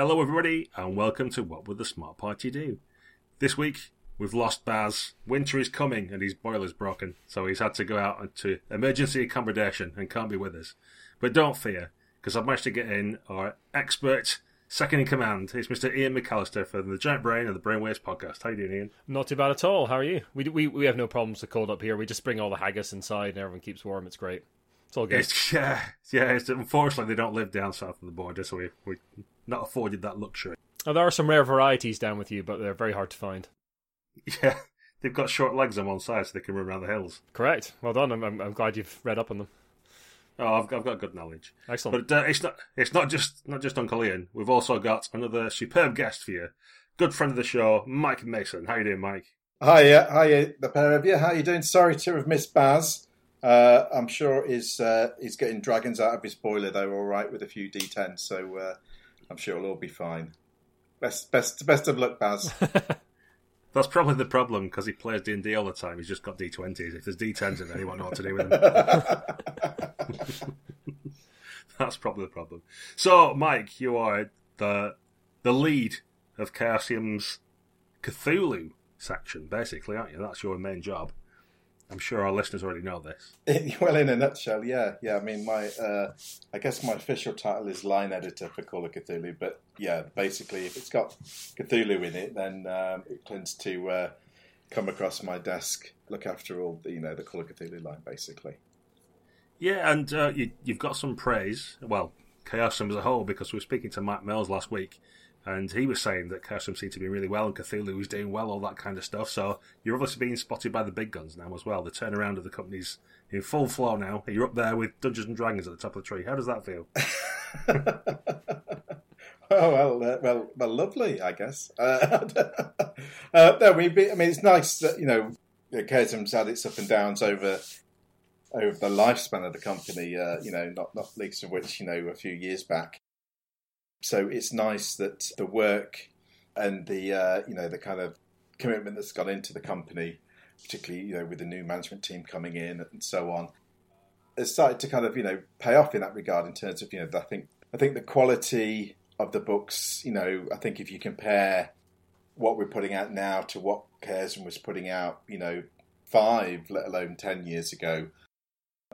Hello, everybody, and welcome to What Would the Smart Party Do? This week, we've lost Baz. Winter is coming, and his boiler's broken, so he's had to go out into emergency accommodation and can't be with us. But don't fear, because I've managed to get in our expert second in command. It's Mr. Ian McAllister from the Giant Brain and the Brainwaves podcast. How you doing, Ian? Not too bad at all. How are you? We, we, we have no problems with cold up here. We just bring all the haggis inside and everyone keeps warm. It's great. It's all good. It's, yeah, yeah. It's, unfortunately, they don't live down south of the border, so we, we're not afforded that luxury. Oh, there are some rare varieties down with you, but they're very hard to find. Yeah, they've got short legs on one side so they can run around the hills. Correct. Well done. I'm, I'm, I'm glad you've read up on them. Oh, I've, I've got good knowledge. Excellent. But uh, it's not it's not just not just Uncle Ian. We've also got another superb guest for you. Good friend of the show, Mike Mason. How you doing, Mike? Hiya, hiya, the pair of you. How you doing? Sorry to have missed Baz. Uh, I'm sure he's uh, he's getting dragons out of his boiler though, all right, with a few D10s. So uh, I'm sure it'll all be fine. Best best best of luck, Baz. That's probably the problem because he plays D and D all the time. He's just got D20s. If there's D10s in there, he won't know what to do with them. That's probably the problem. So, Mike, you are the the lead of Chaosium's Cthulhu section, basically, aren't you? That's your main job. I'm sure our listeners already know this. well, in a nutshell, yeah, yeah. I mean, my, uh, I guess my official title is line editor for Call of Cthulhu, but yeah, basically, if it's got Cthulhu in it, then um, it tends to uh, come across my desk, look after all the, you know, the Call of Cthulhu line, basically. Yeah, and uh, you, have got some praise. Well, Chaosium as a whole, because we were speaking to Matt Mills last week, and he was saying that Chaosium seemed to be really well, and Cthulhu was doing well, all that kind of stuff. So you're obviously being spotted by the big guns now as well. The turnaround of the company's in full flow now. You're up there with Dungeons and Dragons at the top of the tree. How does that feel? oh well, uh, well, well, lovely, I guess. Uh, uh, no, we. I mean, it's nice that you know, Chaosium's had its up and downs over over the lifespan of the company. Uh, you know, not not least of which you know a few years back so it's nice that the work and the uh, you know the kind of commitment that's gone into the company, particularly you know with the new management team coming in and so on, has started to kind of you know pay off in that regard in terms of you know I think I think the quality of the books you know I think if you compare what we're putting out now to what Chaosium was putting out you know five let alone ten years ago,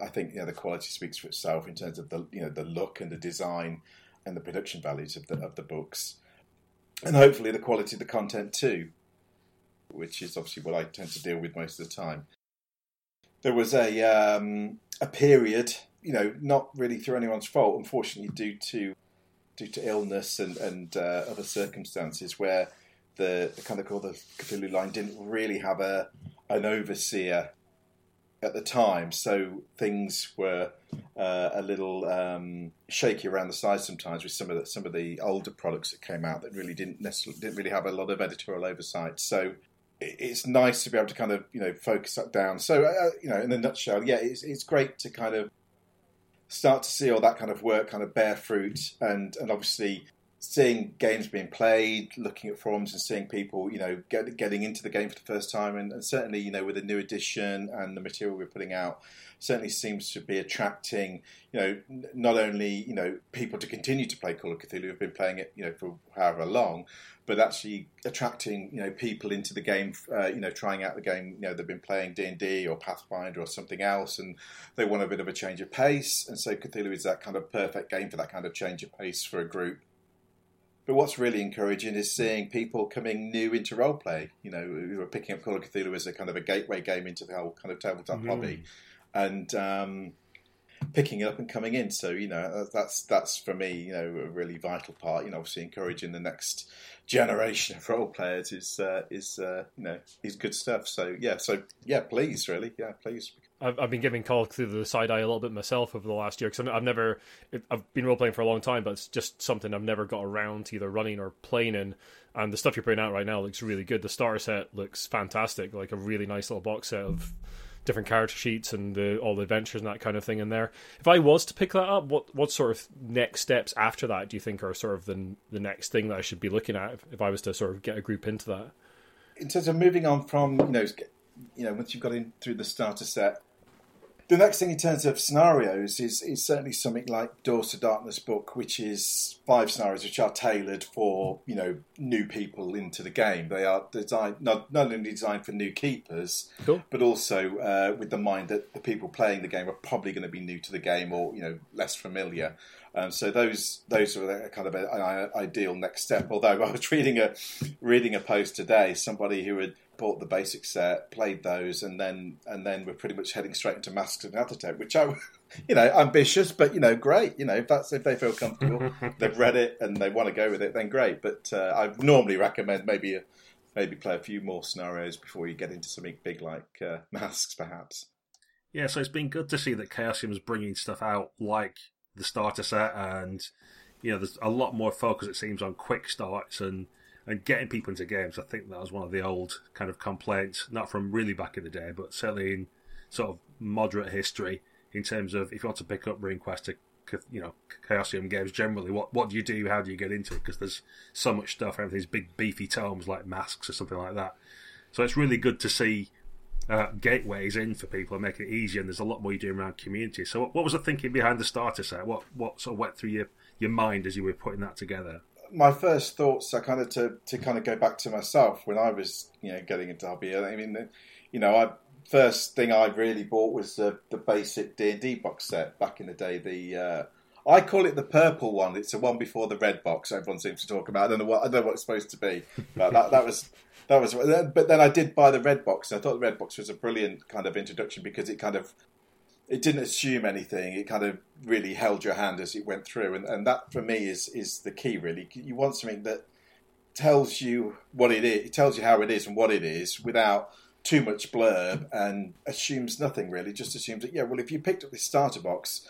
I think you know the quality speaks for itself in terms of the you know the look and the design and the production values of the of the books, and hopefully the quality of the content too, which is obviously what I tend to deal with most of the time. There was a um, a period, you know, not really through anyone's fault, unfortunately, due to due to illness and and uh, other circumstances, where the, the kind of Call of Cthulhu line didn't really have a an overseer at the time, so things were uh, a little um, shaky around the sides sometimes with some of the, some of the older products that came out that really didn't necessarily didn't really have a lot of editorial oversight. So it's nice to be able to kind of you know focus that down. So uh, you know, in a nutshell, yeah, it's it's great to kind of start to see all that kind of work kind of bear fruit, and and obviously seeing games being played, looking at forums and seeing people, you know, get, getting into the game for the first time, and, and, certainly, you know, with the new edition and the material we're putting out, certainly seems to be attracting, you know, not only you know people to continue to play Call of Cthulhu, who've been playing it, you know, for however long, but actually attracting, you know, people into the game, uh, you know, trying out the game. You know, they've been playing D and D or Pathfinder or something else, and they want a bit of a change of pace, and so Cthulhu is that kind of perfect game for that kind of change of pace for a group but what's really encouraging is seeing people coming new into roleplay. You know, who are picking up Call of Cthulhu as a kind of a gateway game into the whole kind of tabletop mm. hobby, and um, picking it up and coming in. So you know, that's that's for me, you know, a really vital part. You know, obviously encouraging the next generation of role players is uh, is uh, you know is good stuff. So yeah, so yeah, please, really, yeah, please I've, I've been giving Call Cthulhu the side eye a little bit myself over the last year because I've never I've been role playing for a long time, but it's just something I've never got around to either running or playing in. And the stuff you're putting out right now looks really good. The starter set looks fantastic, like a really nice little box set of different character sheets and the, all the adventures and that kind of thing in there. If I was to pick that up, what what sort of next steps after that do you think are sort of the the next thing that I should be looking at if, if I was to sort of get a group into that? In terms of moving on from you know you know once you've got in through the starter set the next thing in terms of scenarios is, is certainly something like Doors to Darkness book, which is five scenarios which are tailored for you know new people into the game. They are designed not not only designed for new keepers, Cool. but also uh, with the mind that the people playing the game are probably going to be new to the game or you know less familiar. Um, so those those are kind of an ideal next step. Although I was reading a reading a post today, somebody who had bought the basic set, played those, and then and then we're pretty much heading straight into Masks of Nyarlathotep, which I, you know, ambitious, but you know, great. You know, if that's if they feel comfortable, they've read it and they want to go with it, then great. But uh, I normally recommend maybe a, maybe play a few more scenarios before you get into something big like uh, Masks, perhaps. Yeah, so it's been good to see that Chaosium's bringing stuff out like the starter set, and you know, there's a lot more focus it seems on quick starts and and getting people into games. I think that was one of the old kind of complaints, not from really back in the day, but certainly in sort of moderate history in terms of if you want to pick up RuneQuest you know Chaosium games generally, what what do you do? How do you get into it? Because there's so much stuff, everything's big beefy tomes like masks or something like that. So it's really good to see uh, gateways in for people and making it easier. And there's a lot more you're doing around community. So, what, what was the thinking behind the starter set? What what sort of went through your, your mind as you were putting that together? My first thoughts are kind of to, to kind of go back to myself when I was you know getting into hobby. I mean, you know, I first thing I really bought was the, the basic D and D box set back in the day. The uh, I call it the purple one. It's the one before the red box. Everyone seems to talk about. I don't know what I don't know what it's supposed to be, but that, that was that was. But then I did buy the red box. And I thought the red box was a brilliant kind of introduction because it kind of it didn't assume anything. It kind of really held your hand as it went through, and, and that for me is is the key. Really, you want something that tells you what it is, it tells you how it is and what it is, without too much blurb, and assumes nothing really. Just assumes that yeah, well, if you picked up this starter box,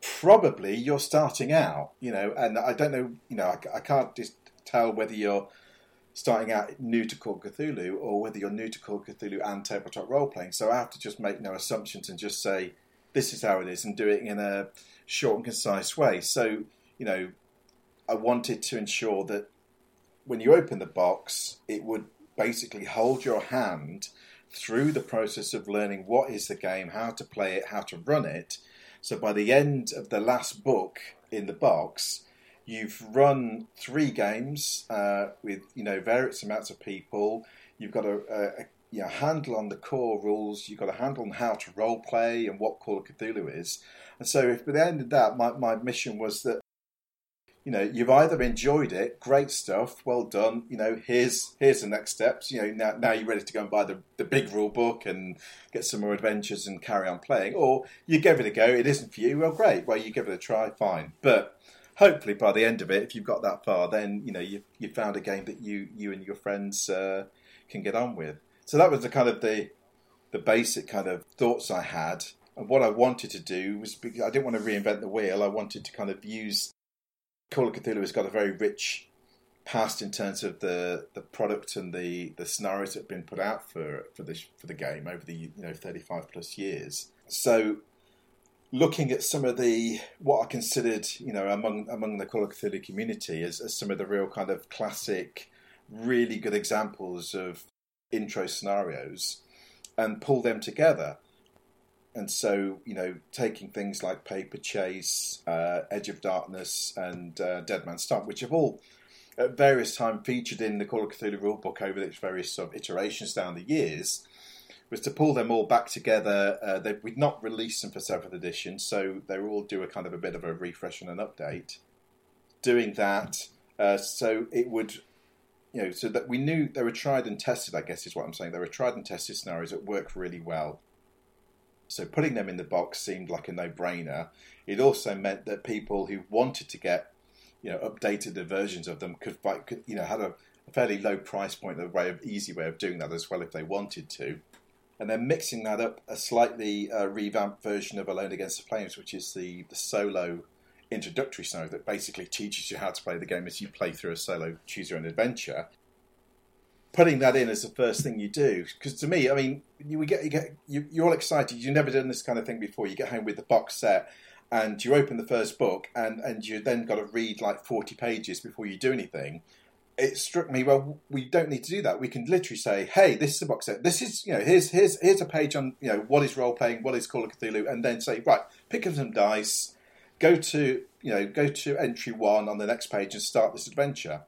probably you're starting out, you know. And I don't know, you know, I, I can't just tell whether you're starting out new to Call Cthulhu or whether you're new to Call Cthulhu and tabletop role playing. So I have to just make no assumptions and just say this is how it is and do it in a short and concise way. So, you know, I wanted to ensure that when you open the box, it would basically hold your hand through the process of learning what is the game, how to play it, how to run it. So by the end of the last book in the box, you've run three games uh, with you know various amounts of people. You've got a, a, a you know, handle on the core rules. You've got a handle on how to role play and what Call of Cthulhu is. And so, if by the end of that, my, my mission was that you know you've either enjoyed it, great stuff, well done. You know, here's here's the next steps. You know, now now you're ready to go and buy the the big rule book and get some more adventures and carry on playing, or you give it a go. It isn't for you. Well, great. Well, you give it a try. Fine, but hopefully by the end of it, if you've got that far, then you know you you found a game that you you and your friends uh, can get on with. So that was the kind of the the basic kind of thoughts I had, and what I wanted to do was I didn't want to reinvent the wheel. I wanted to kind of use Call of Cthulhu has got a very rich past in terms of the the product and the the scenarios that have been put out for for this for the game over the you know 35 plus years. So looking at some of the what I considered, you know, among among the Call of Cthulhu community as, as some of the real kind of classic, really good examples of intro scenarios, and pull them together. And so, you know, taking things like Paper Chase, uh, Edge of Darkness, and uh, Dead Man's Stump, which have all at various times featured in the Call of Cthulhu rulebook over its various sort of iterations down the years, was to pull them all back together. Uh, they, we'd not released them for seventh edition, so they all do a kind of a bit of a refresh and an update. Doing that, uh, so it would, you know, so that we knew they were tried and tested. I guess is what I'm saying. They were tried and tested scenarios that worked really well. So putting them in the box seemed like a no-brainer. It also meant that people who wanted to get, you know, updated versions of them could, could you know, had a, a fairly low price point, a way of easy way of doing that as well if they wanted to and then mixing that up a slightly uh, revamped version of Alone Against the Flames, which is the, the solo introductory scenario that basically teaches you how to play the game as you play through a solo choose your own adventure. Putting that in as the first thing you do, because to me, I mean, you get you get you, you're all excited. You've never done this kind of thing before. You get home with the box set, and you open the first book, and and you then got to read like forty pages before you do anything it struck me. Well, we don't need to do that. We can literally say, "Hey, this is a box set. This is you know here's here's here's a page on you know what is role playing, what is Call of Cthulhu," and then say, "Right, pick up some dice, go to you know go to entry one on the next page and start this adventure."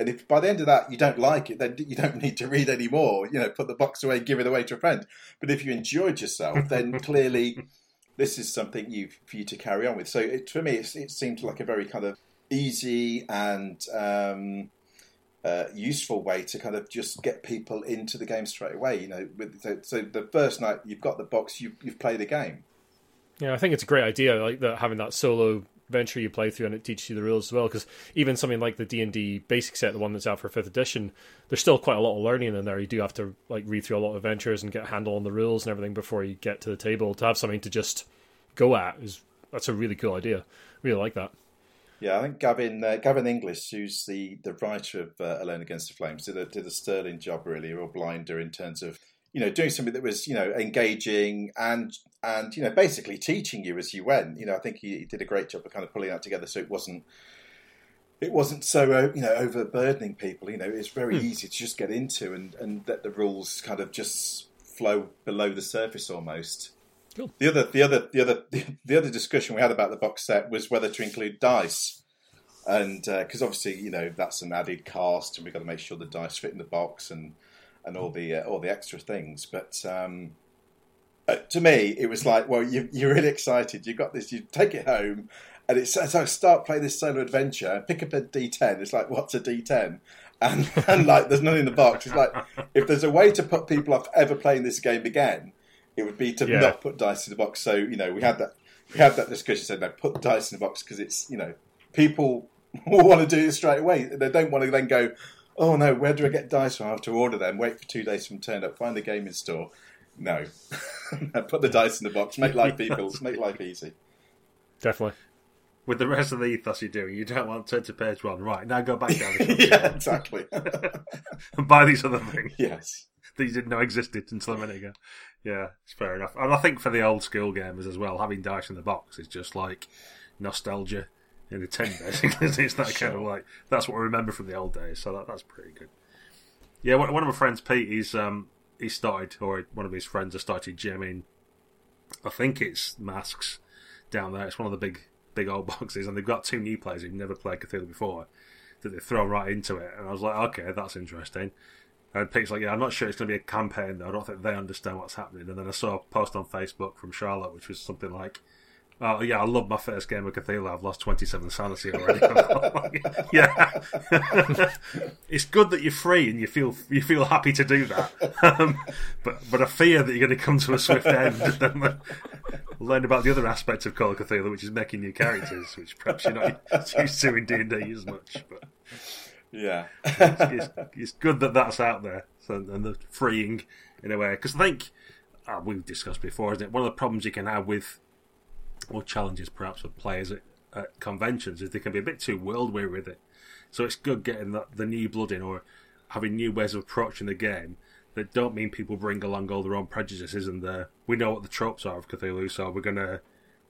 And if by the end of that you don't like it, then you don't need to read any more. You know, put the box away, give it away to a friend. But if you enjoyed yourself, then clearly this is something you for you to carry on with. So it, for me, it, it seemed like a very kind of easy and um, uh, useful way to kind of just get people into the game straight away. You know, with, so, so, the first night you've got the box, you've, you've played a game. Yeah, I think it's a great idea, like that having that solo venture you play through and it teaches you the rules as well. Because even something like the D and D basic set, the one that's out for fifth edition, there's still quite a lot of learning in there. You do have to like read through a lot of adventures and get a handle on the rules and everything before you get to the table. To have something to just go at is that's a really cool idea. Really like that. Yeah, I think Gavin uh, Gavin Inglis, who's the, the writer of uh, Alone Against the Flames, did a, did a sterling job really, or Blinder, in terms of you know doing something that was you know engaging and and you know basically teaching you as you went. You know, I think he, he did a great job of kind of pulling that together, so it wasn't it wasn't so uh, you know overburdening people. You know, it's very hmm. easy to just get into and and let the rules kind of just flow below the surface almost. Cool. The other, the other, the other, the other discussion we had about the box set was whether to include dice, and because uh, obviously you know that's an added cost, and we've got to make sure the dice fit in the box and and all the uh, all the extra things. But um, uh, to me, it was like, well, you, are really excited. You got this. You take it home, and it's so start playing this solo adventure. Pick up a D10. It's like, what's a D10? And and like, there's nothing in the box. It's like, if there's a way to put people off ever playing this game again it would be to yeah. not put dice in the box. So you know, we had that we had that discussion. Said no, put dice in the box because it's you know people will want to do it straight away. They don't want to then go, oh no, where do I get dice from? I have to order them. Wait for two days from turn up. Find the gaming store. No, put the dice in the box. Make life people make life easy. Definitely. With the rest of the ethos you're doing, you don't want to turn to page one. Right now, go back down. yeah, exactly. and buy these other things. Yes that you didn't know existed until a minute ago. Yeah, it's fair enough. And I think for the old school gamers as well, having dice in the box is just like nostalgia in the tin, basically. it's that sure. kind of like that's what we remember from the old days. So that, that's pretty good. Yeah, one, one of my friends, Pete, he's um he started, or one of his friends has started jamming. I think it's masks down there. It's one of the big big old boxes, and they've got two new players who've never played Cthulhu before that they throw right into it. And I was like, okay, that's interesting. And Pete's like, yeah, I'm not sure it's going to be a campaign though. I don't think they understand what's happening. And then I saw a post on Facebook from Charlotte, which was something like, oh, yeah, I love my first game of Cthulhu. I've lost 27 sanity already. yeah. it's good that you're free and you feel you feel happy to do that. Um, but but I fear that you're going to come to a swift end and then learn about the other aspects of Call of Cthulhu, which is making new characters, which perhaps you're not used to in D&D as much. But yeah, it's, it's, it's, good that that's out there so, and the freeing in a way because I think uh, we've discussed before, isn't it? One of the problems you can have with or challenges perhaps with players at, at conventions is they can be a bit too world weary with it. So it's good getting the, the new blood in or having new ways of approaching the game that don't mean people bring along all their own prejudices and the, we know what the tropes are of Cthulhu, so we're to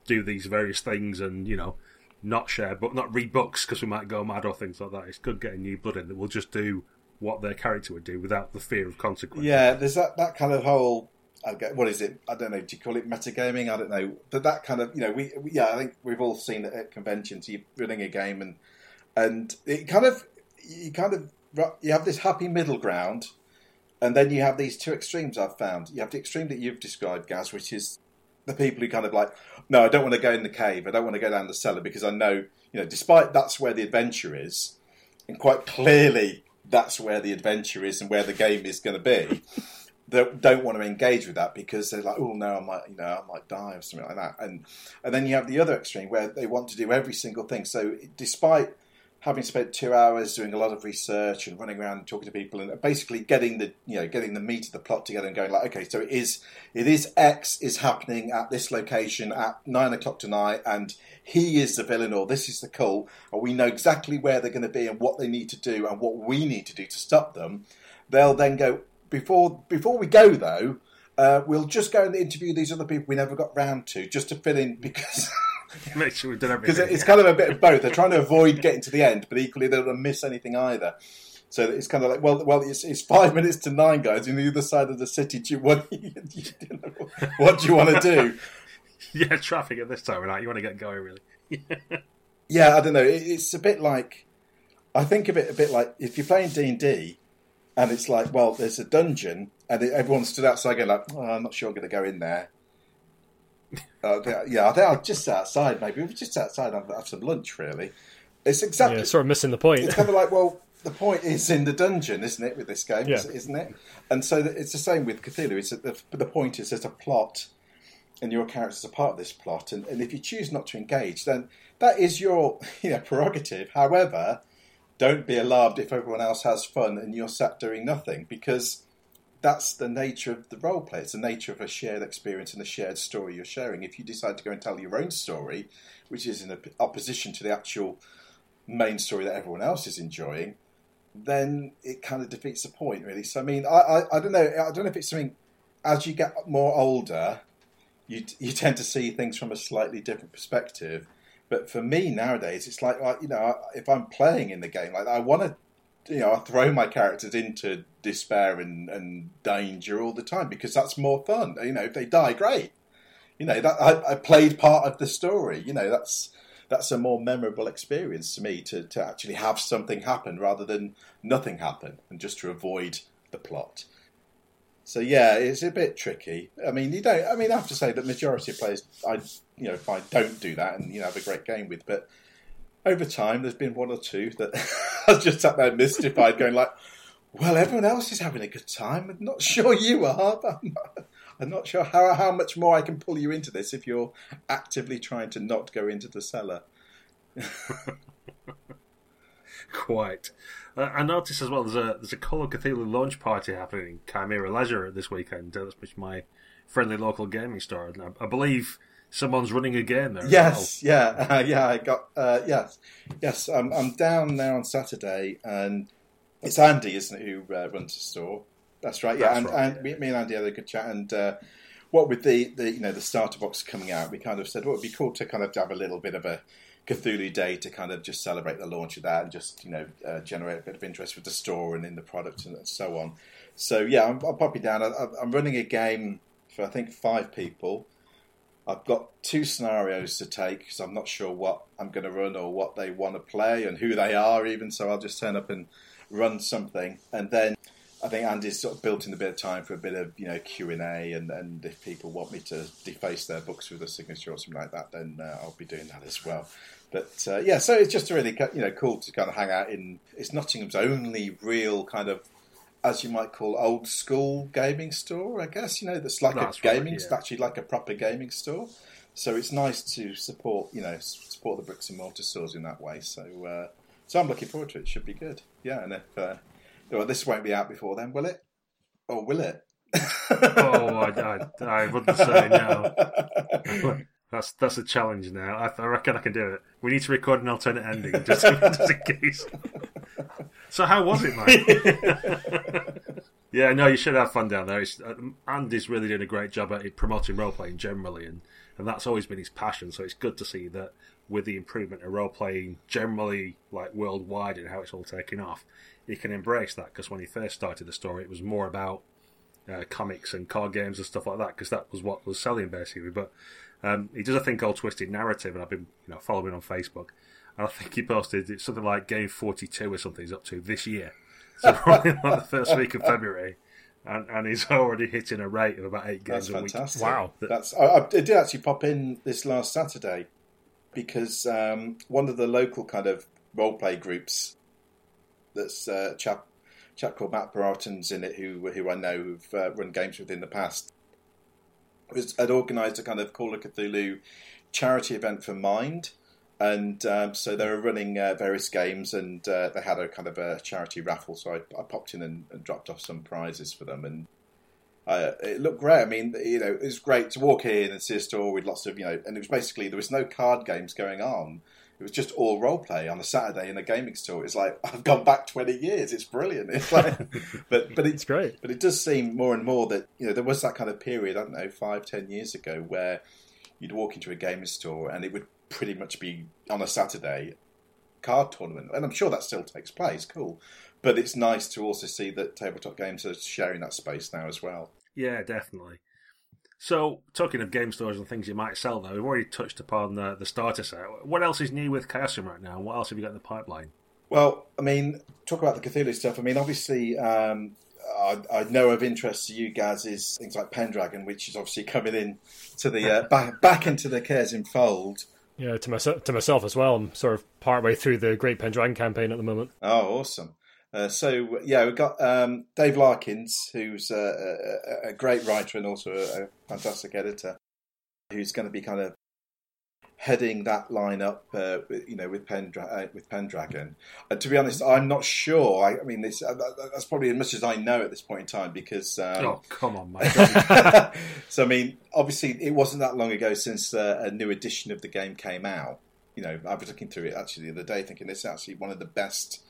do these various things and you know not share, but not read books because we might go mad or things like that. It's good getting new blood in that will just do what their character would do without the fear of consequence. Yeah, there's that, that kind of whole. What is it? I don't know. Do you call it metagaming? I don't know. But that kind of, you know, we, we yeah, I think we've all seen it at conventions. You're running a game, and and it kind of, you kind of, you have this happy middle ground, and then you have these two extremes. I've found you have the extreme that you've described, Gaz, which is the people who kind of like, no, I don't want to go in the cave. I don't want to go down the cellar because I know, you know, despite that's where the adventure is, and quite clearly that's where the adventure is and where the game is going to be. They don't want to engage with that because they're like, oh no, I might, you know, I might die or something like that. And and then you have the other extreme where they want to do every single thing. So despite having spent two hours doing a lot of research and running around and talking to people and basically getting the you know getting the meat of the plot together and going like okay so it is it is X is happening at this location at nine o'clock tonight and he is the villain or this is the cult and we know exactly where they're going to be and what they need to do and what we need to do to stop them. They'll then go before before we go though. Uh, we'll just go and interview these other people we never got round to just to fill in because Make sure we've done everything. Because it's kind of a bit of both. They're trying to avoid getting to the end, but equally they don't miss anything either. So it's kind of like, well, well, it's, it's five minutes to nine, guys. On the other side of the city, do you, what, you know, what do you want to do? yeah, traffic at this time of night. You want to get going, really? yeah, I don't know. It, it's a bit like I think of it a bit like if you're playing D and D, and it's like, well, there's a dungeon, and it, everyone stood outside going like, oh, I'm not sure I'm going to go in there. uh, yeah, I think I'll just sit outside. Maybe we're just outside and have some lunch. Really, it's exactly yeah, sort of missing the point. It's kind of like, well, the point is in the dungeon, isn't it? With this game, yeah. isn't it? And so it's the same with Cthulhu. It's the, the point is there's a plot, and your characters are part of this plot. And, and if you choose not to engage, then that is your you know, prerogative. However, don't be alarmed if everyone else has fun and you're sat doing nothing because that's the nature of the role play. It's the nature of a shared experience and a shared story you're sharing. If you decide to go and tell your own story, which is in opposition to the actual main story that everyone else is enjoying, then it kind of defeats the point, really. So, I mean, I, I, I don't know. I don't know if it's something as you get more older, you you tend to see things from a slightly different perspective. But for me nowadays, it's like, like you know, if I'm playing in the game, like I want to, you know, I throw my characters into despair and, and danger all the time because that's more fun. You know, if they die, great. You know, that I, I played part of the story. You know, that's that's a more memorable experience to me to, to actually have something happen rather than nothing happen and just to avoid the plot. So yeah, it's a bit tricky. I mean, you don't. I mean, I have to say that majority of players, I you know, if I don't do that and you know have a great game with, but over time, there's been one or two that I just sat there mystified, going like, "Well, everyone else is having a good time. I'm not sure you are. I'm not, I'm not sure how how much more I can pull you into this if you're actively trying to not go into the cellar." Quite. Uh, I noticed as well there's a there's a Call of Cthulhu launch party happening in Chimera Leisure this weekend. Uh, that's which my friendly local gaming store. I, I, believe someone's running a game there. Yes, well. yeah, uh, yeah. I got uh, yes, yes. I'm I'm down there on Saturday, and it's Andy, isn't it, who uh, runs the store? That's right. Yeah, That's and, right, and yeah. Me, and Andy had a good chat, and uh, what with the, the you know the starter box coming out, we kind of said, well, it'd be cool to kind of have a little bit of a Cthulhu Day to kind of just celebrate the launch of that and just you know uh, generate a bit of interest with the store and in the product and so on. So yeah, I'm, I'm popping down. I, I'm running a game for I think five people. I've got two scenarios to take because I'm not sure what I'm going to run or what they want to play and who they are even. So I'll just turn up and run something, and then I think Andy's sort of built in a bit of time for a bit of you know Q and A, and if people want me to deface their books with a signature or something like that, then uh, I'll be doing that as well. But uh, yeah, so it's just really you know cool to kind of hang out in. It's Nottingham's only real kind of, as you might call, old school gaming store. I guess you know that's like that's a gaming, right, yeah. actually like a proper gaming store. So it's nice to support you know support the bricks and mortar stores in that way. So uh, so I'm looking forward to it. it should be good. Yeah, and if uh, well, this won't be out before then, will it? Or will it? oh, I, I, I, wouldn't say no. That's that's a challenge now. I, I, reckon I can do it. We need to record an alternate ending just, just in case. So how was it, mate? yeah, no, you should have fun down there. It's, uh, Andy's really doing a great job at promoting role playing generally, and, and that's always been his passion. So it's good to see that with the improvement of role playing generally, like worldwide, and how it's all taking off, he can embrace that because when he first started the story, it was more about uh, comics and card games and stuff like that because that was what was selling basically. But um, he does a thing called Twisted Narrative, and I've been you know following on Facebook, and I think he posted it's something like Game Forty Two or something he's up to this year. So probably like the first week of February. And, and he's already hitting a rate of about eight games That's a fantastic. week. Wow! That's I, I, did actually pop in this last Saturday because um, one of the local kind of role play groups that's uh, a chap chap called Matt Broughton's in it, who who I know who've uh, run games with in the past. Was had organised a kind of Call of Cthulhu charity event for Mind, and um, so they were running uh, various games, and uh, they had a kind of a charity raffle. So I, I popped in and, and, dropped off some prizes for them, and uh, it looked great. I mean, you know, it was great to walk in and see a store with lots of, you know, and it was basically there was no card games going on it was just all role play on a Saturday in a gaming store. It's like I've gone back twenty years. It's brilliant. It's like, but but it's great. But it does seem more and more that you know there was that kind of period. I don't know, five ten years ago where you'd walk into a gaming store and it would pretty much be on a Saturday card tournament, and I'm sure that still takes place. Cool, but it's nice to also see that tabletop games are sharing that space now as well. Yeah, definitely. So, talking of game stores and things you might sell, though, we've already touched upon the, the starter set. What else is new with Chaosium right now? What else have you got in the pipeline? Well, I mean, talk about the Cthulhu stuff. I mean, obviously, um, I, I, know of interest to you guys is things like Pendragon, which is obviously coming in to the uh, back back into the Chaosium fold. Yeah, to myself to myself as well. I'm sort of partway through the Great Pendragon campaign at the moment. Oh, awesome! Uh, so yeah, we've got um, Dave Larkins, who's a, a, a, great writer and also a, a fantastic editor, who's going to be kind of heading that line up, uh, you know, with Pendra- uh, with Pendragon. Uh, to be honest, I'm not sure. I, I mean, this, uh, that's probably as much as I know at this point in time because. Um, oh come on, mate! so I mean, obviously, it wasn't that long ago since uh, a new edition of the game came out. You know, I was looking through it actually the other day, thinking this is actually one of the best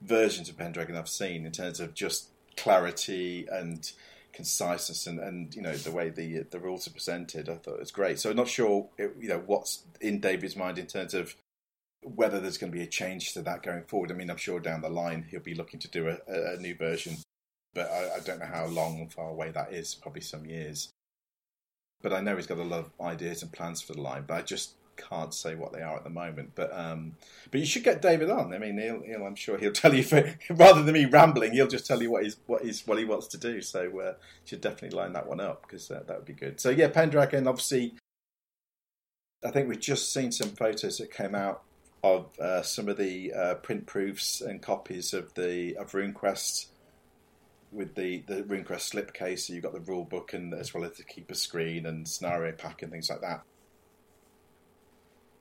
versions of Pendragon I've seen in terms of just clarity and conciseness and, and you know the way the the rules are presented. I thought it was great. So I'm not sure it, you know what's in David's mind in terms of whether there's going to be a change to that going forward. I mean, I'm sure down the line he'll be looking to do a, a new version, but I, I, don't know how long and far away that is. Probably some years. But I know he's got a lot of ideas and plans for the line. But I just can't say what they are at the moment. But um, but you should get David on. I mean, he'll, he'll I'm sure he'll tell you for, rather than me rambling, he'll just tell you what he's what he's what he wants to do. So uh, should definitely line that one up because uh, that would be good. So yeah, Pendragon. Obviously, I think we've just seen some photos that came out of uh, some of the uh, print proofs and copies of the of RuneQuest with the the RuneQuest slipcase. So you've got the rule book and as well as the keeper screen and scenario pack and things like that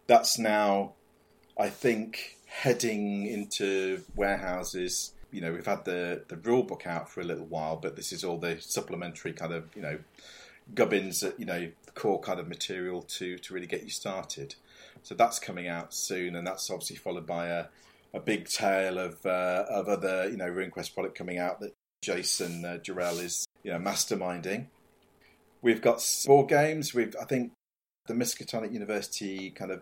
that's now, I think, heading into warehouses. You know, we've had the the rule book out for a little while, but this is all the supplementary kind of you know gubbins, you know, core kind of material to to really get you started. So that's coming out soon, and that's obviously followed by a a big tail of uh, of other you know RuneQuest product coming out that Jason uh, is you know masterminding. We've got board games. We've I think the Miskatonic University kind of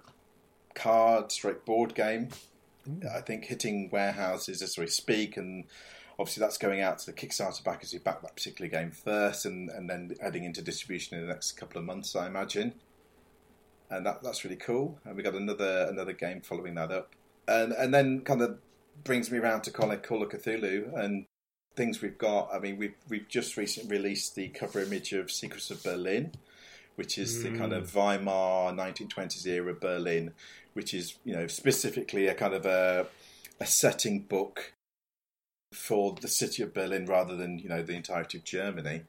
card straight board game. Mm. I think hitting warehouses as we speak, and obviously that's going out to the Kickstarter backers who back that particular game first, and, and then heading into distribution in the next couple of months, I imagine. And that that's really cool. And we got another another game following that up, and and then kind of brings me around to Call of Cthulhu and things we've got. I mean, we've we've just recently released the cover image of Secrets of Berlin, which is mm. the kind of mm. Weimar 1920s era Berlin, which is you know specifically a kind of a a setting book for the city of Berlin rather than you know the entirety of Germany,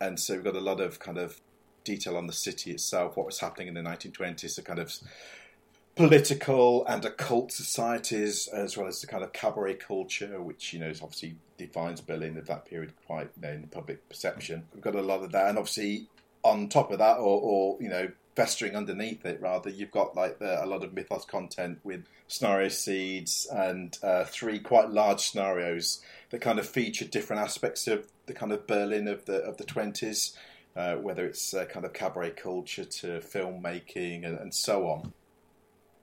and so we've got a lot of kind of detail on the city itself, what was happening in the 1920s, the kind of political and occult societies, as well as the kind of cabaret culture, which you know obviously defines Berlin at that period quite you know, in the public perception. We've got a lot of that, and obviously on top of that, or, or you know festering underneath it. Rather, you've got like the, a lot of mythos content with scenario seeds and uh, three quite large scenarios that kind of feature different aspects of the kind of Berlin of the of the twenties. Uh, whether it's uh, kind of cabaret culture to filmmaking and, and, so on.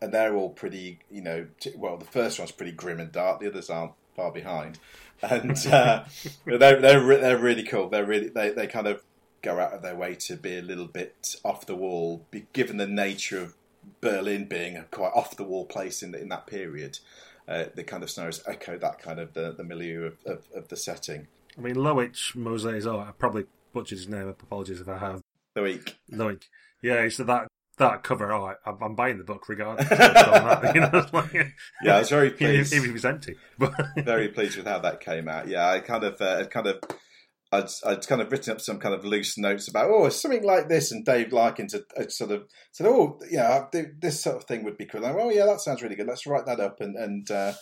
And they're all pretty, you know, t- well, the first one's pretty grim and dark, the others aren't far behind. And uh, they're, they're, they're really cool. They're really, they, they kind of go out of their way to be a little bit off the wall, given the nature of Berlin being a quite off the wall place in the, in that period. Uh, the kind of scenarios echo that kind of the, the milieu of, of, of the setting. I mean, Loic Moses, oh, I probably butchered his name. Apologies if I have. Loic. Loic. Yeah, so that that cover. Oh, I, I'm buying the book regardless. you know, like, yeah, I was very pleased. Even if it was empty, but very pleased with how that came out. Yeah, I kind of, uh, kind of I'd, I'd kind of written up some kind of loose notes about, oh, something like this. And Dave Larkins had, had sort of said, oh, yeah, this sort of thing would be cool. And oh, yeah, that sounds really good. Let's write that up. And, and, uh,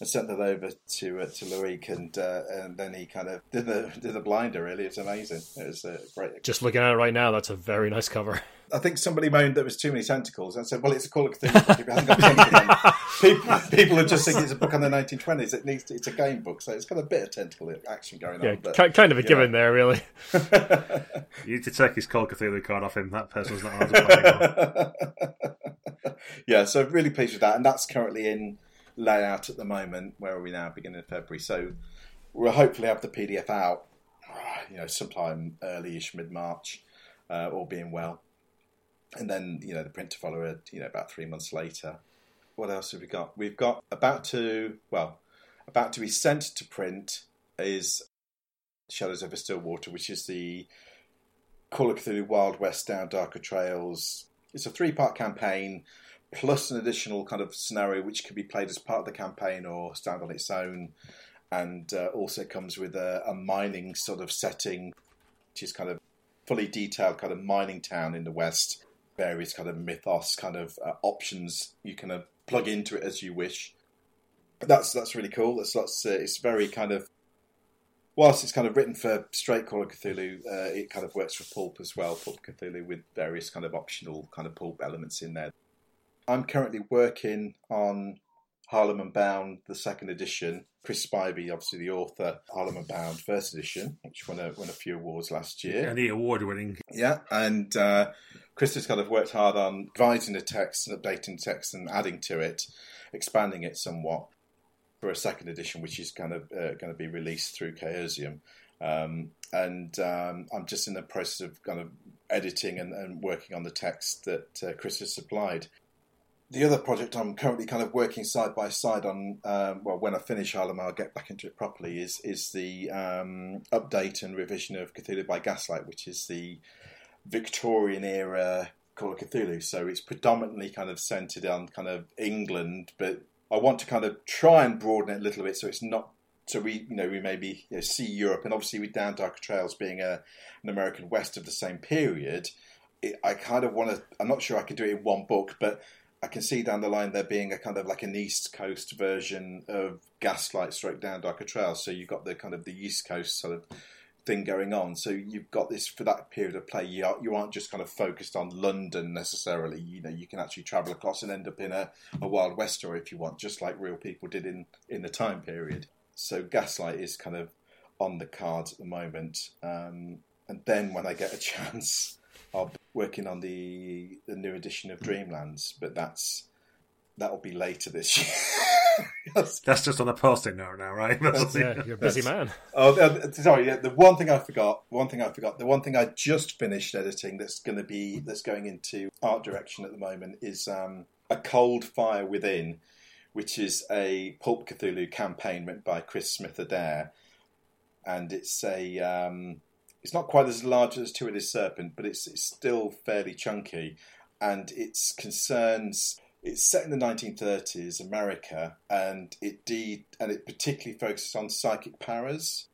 I sent that over to uh, to Loic, and uh, and then he kind of did the did the blinder. Really, it's amazing. It was uh, great. Just looking at it right now, that's a very nice cover. I think somebody moaned there was too many tentacles. I said, "Well, it's a Call of Cthulhu book. It hasn't got tentacles." people, people are just thinking it's a book on the 1920s. It needs to, it's a game book, so it's got a bit of tentacle action going yeah, on. But, kind of a given there, really. you need to take his Call of Cthulhu card off him. That person's not allowed to play Yeah, so really pleased with that, and that's currently in layout at the moment. Where are we now? Beginning of February. So we'll hopefully have the PDF out, you know, sometime early-ish mid-March, uh, all being well. And then you know the print to follow it, you know, about three months later. What else have we got? We've got about to well, about to be sent to print is Shadows over Stillwater, which is the Call of Cthulhu Wild West Down Darker Trails. It's a three-part campaign plus an additional kind of scenario which can be played as part of the campaign or stand on its own. And uh, also comes with a, a mining sort of setting, which is kind of fully detailed kind of mining town in the west. Various kind of mythos kind of uh, options you can uh, plug into it as you wish. That's that's really cool. That's lots. Uh, it's very kind of whilst it's kind of written for straight Call of Cthulhu, uh, it kind of works for pulp as well. Pulp Cthulhu with various kind of optional kind of pulp elements in there. I'm currently working on Harlem Unbound, the second edition. Chris Spivey, obviously the author, Harlem Unbound, first edition, which won a won a few awards last year. And the award winning. Yeah, and uh, Chris has kind of worked hard on revising the text and updating the text and adding to it, expanding it somewhat for a second edition, which is kind of uh, going to be released through Chaosium. Um, and um, I'm just in the process of kind of editing and, and working on the text that uh, Chris has supplied the other project I'm currently kind of working side by side on, um, well, when I finish Harlem, I'll get back into it properly, is is the um, update and revision of Cthulhu by Gaslight, which is the Victorian era Call of Cthulhu. So it's predominantly kind of centered on kind of England, but I want to kind of try and broaden it a little bit so it's not. So we, you know, we maybe you know, see Europe, and obviously with Down Darker Trails being a, an American West of the same period, it, I kind of want to. I'm not sure I could do it in one book, but I can see down the line there being a kind of like an East Coast version of Gaslight Straight Down Darker Trails. So you've got the kind of the East Coast sort of thing going on. So you've got this for that period of play. You, are, you aren't just kind of focused on London necessarily. You know, you can actually travel across and end up in a, a Wild West story if you want, just like real people did in in the time period. So Gaslight is kind of on the cards at the moment. Um, and then when I get a chance are working on the the new edition of Dreamlands, but that's that'll be later this year. that's just on the posting note now, right? That's, yeah, you're a busy man. Oh, uh, sorry. Yeah, the one thing I forgot. One thing I forgot. The one thing I just finished editing that's going to be that's going into art direction at the moment is um, a Cold Fire Within, which is a Pulp Cthulhu campaign written by Chris Smith Adair, and it's a um, it's not quite as large as Two-Headed Serpent, but it's, it's still fairly chunky, and its concerns. It's set in the 1930s, America, and it de- and it particularly focuses on psychic powers,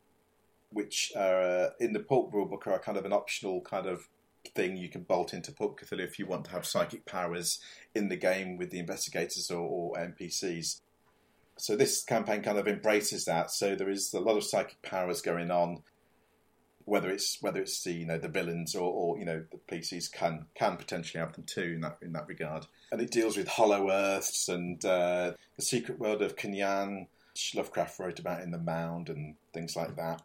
which are uh, in the Pulp rulebook are kind of an optional kind of thing you can bolt into Pulp Cthulhu if you want to have psychic powers in the game with the investigators or, or NPCs. So this campaign kind of embraces that. So there is a lot of psychic powers going on whether it's whether it's the you know the villains or, or you know the PCs can can potentially have them too in that in that regard. And it deals with hollow earths and uh, the secret world of which Lovecraft wrote about in the Mound and things like that.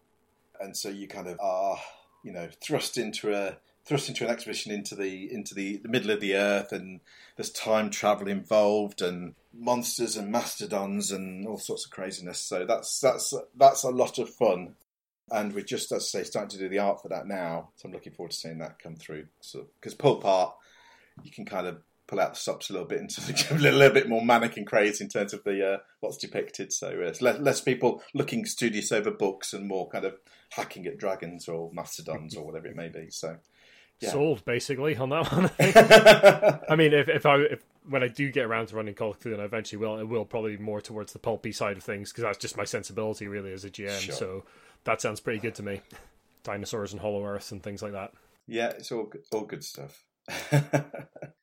And so you kind of are you know thrust into a thrust into an expedition into the into the, the middle of the earth and there's time travel involved and monsters and mastodons and all sorts of craziness so that's that's that's a lot of fun and we're just, as I say, starting to do the art for that now. So I'm looking forward to seeing that come through. So because pulp art, you can kind of pull out the stops a little bit and into a little bit more manic and crazy in terms of the uh, what's depicted. So uh, it's less, less, people looking studious over books and more kind of hacking at dragons or mastodons or whatever it may be. So. Yeah. Sold basically on that one. I mean, if, if I if when I do get around to running Call of Cthulhu, and I eventually will, it will probably be more towards the pulpy side of things because that's just my sensibility really as a GM. Sure. So that sounds pretty good to me. Dinosaurs and Hollow Earth and things like that. Yeah, it's all good, all good stuff.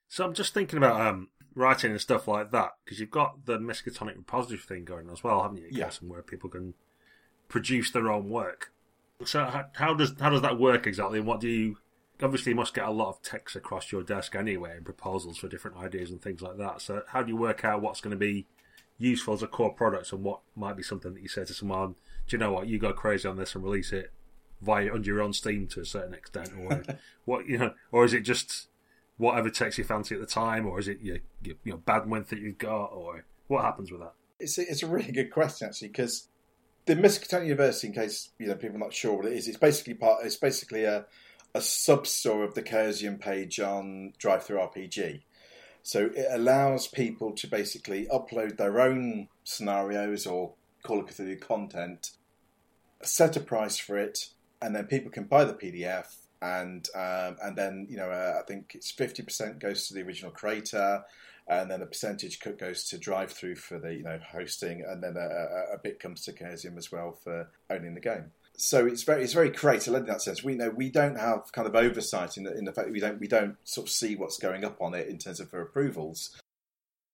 so I'm just thinking about um, writing and stuff like that because you've got the Miskatonic repository thing going on as well, haven't you? Yeah. where people can produce their own work. So how, how, does how does that work exactly? And what do you? Obviously, you must get a lot of text across your desk anyway, and proposals for different ideas and things like that. So how do you work out what's going to be useful as a core product and what might be something that you say to someone? Do you know what? You go crazy on this and release it via under your own steam to a certain extent, or what you know, or is it just whatever takes your fancy at the time, or is it your, your, your bad month that you've got, or what happens with that? It's a, it's a really good question actually because the Miskatonic University, in case you know people are not sure what it is, it's basically part. It's basically a a sub store of the Chaosium page on DriveThruRPG. So it allows people to basically upload their own scenarios or Call of Cthulhu content, set a price for it, and then people can buy the PDF. And um, and then you know uh, I think it's fifty percent goes to the original creator, and then a percentage goes to DriveThru for the you know hosting, and then a, a bit comes to Chaosium as well for owning the game so it's very it's very creative in that sense. We know we don't have kind of oversight in the, in the fact that we don't we don't sort of see what's going up on it in terms of for approvals.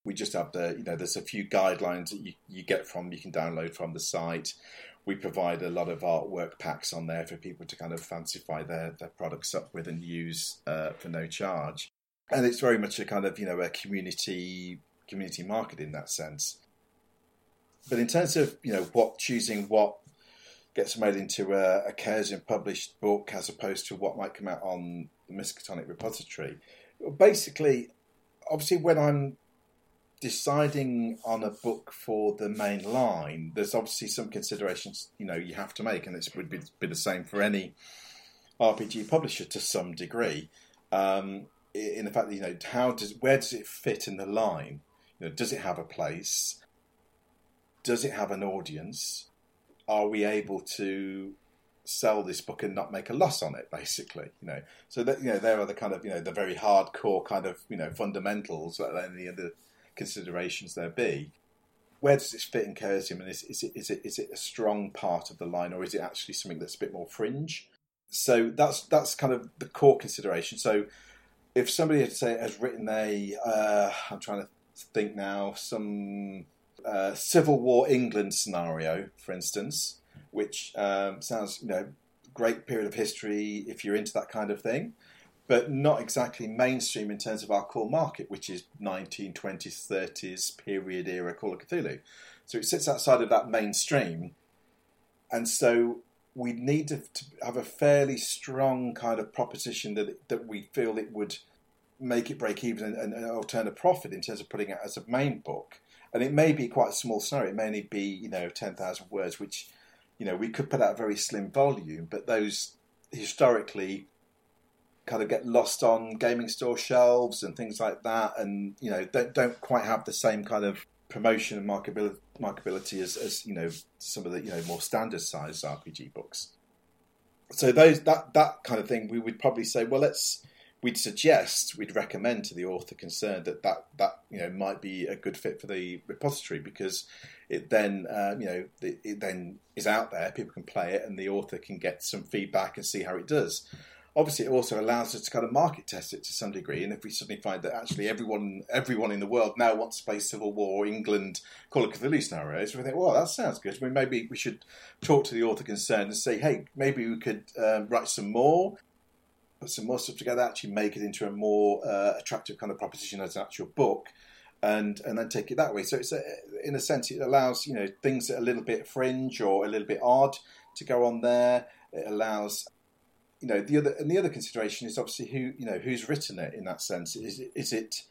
We just have the you know there's a few guidelines that you, you get from you can download from the site. We provide a lot of artwork packs on there for people to kind of fancify their their products up with and use uh, for no charge. And it's very much a kind of you know a community community market in that sense. But in terms of you know what choosing what gets made into a, a published book as opposed to what might come out on the Miskatonic repository. Basically, obviously, when I'm deciding on a book for the main line, there's obviously some considerations you know you have to make, and it would be, be the same for any RPG publisher to some degree. Um, in the fact that you know how does where does it fit in the line? You know, does it have a place? Does it have an audience? are we able to sell this book and not make a loss on it basically you know so that you know there are the kind of you know the very hardcore kind of you know fundamentals that any other considerations there be? Where does this fit in Chaosium and is, is, it, is, it, is it a strong part of the line or is it actually something that's a bit more fringe? So that's that's kind of the core consideration. So if somebody had say has written a uh, I'm trying to think now some uh, Civil War England scenario, for instance, which um, sounds, you know, great period of history if you're into that kind of thing, but not exactly mainstream in terms of our core market, which is 1920s, 30s period era Call of Cthulhu. So it sits outside of that mainstream, and so we need to, to have a fairly strong kind of proposition that that we feel it would make it break even and, and, and or turn a profit in terms of putting it as a main book and it may be quite a small scenario. It may only be you know ten thousand words, which you know we could put out a very slim volume, but those historically kind of get lost on gaming store shelves and things like that, and you know don't don't quite have the same kind of promotion and marketability, marketability as, as you know some of the you know more standard sized RPG books. So those that that kind of thing, we would probably say, well, let's we'd suggest, we'd recommend to the author concerned that that, that you know might be a good fit for the repository because it then um, you know it, it, then is out there, people can play it, and the author can get some feedback and see how it does. Obviously, it also allows us to kind of market test it to some degree, and if we suddenly find that actually everyone everyone in the world now wants to play Civil War, England, Call of Cthulhu scenarios, we think, well, that sounds good. I mean, maybe we should talk to the author concerned and say, hey, maybe we could um, write some more put some more stuff together, actually make it into a more uh, attractive kind of proposition as an actual book, and and then take it that way. So it's a, in a sense it allows you know things that are a little bit fringe or a little bit odd to go on there. It allows you know the other and the other consideration is obviously who you know who's written it in that sense. Is it, is it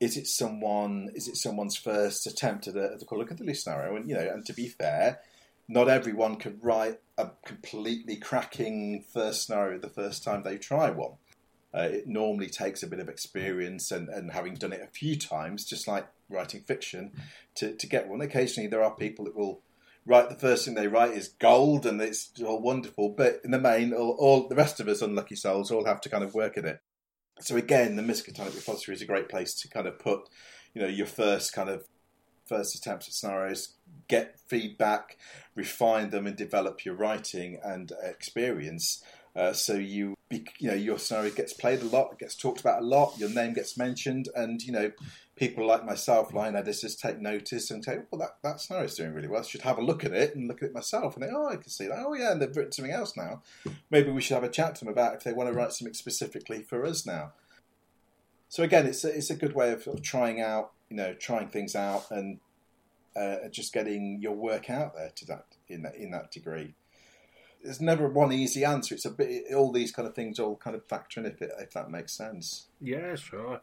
is it someone is it someone's first attempt at the, at the Call of Cthulhu scenario? And you know, and to be fair, not everyone could write a completely cracking first scenario the first time they try one. Uh, it normally takes a bit of experience and, and having done it a few times, just like writing fiction, to, to get one. Occasionally, there are people that will write the first thing they write is gold and it's all wonderful, but in the main, all, all the rest of us unlucky souls all have to kind of work at it. So again, the Miskatonic repository is a great place to kind of put, you know, your first kind of first attempts at scenarios, get feedback, refine them, and develop your writing and experience. Uh, so you, you know, your scenario gets played a lot, gets talked about a lot, your name gets mentioned, and you know, people like myself, line editors, take notice and say, "Well, that that scenario's doing really well. I should have a look at it and look at it myself." And think, "Oh, I can see that. Oh, yeah, and they've written something else now. Maybe we should have a chat to them about if they want to write something specifically for us now." So again, it's a, it's a good way of, of trying out you know, trying things out and uh, just getting your work out there to that in that in that degree. There's never one easy answer. It's a bit all these kind of things all kind of factor in if it, if that makes sense. Yeah, sure.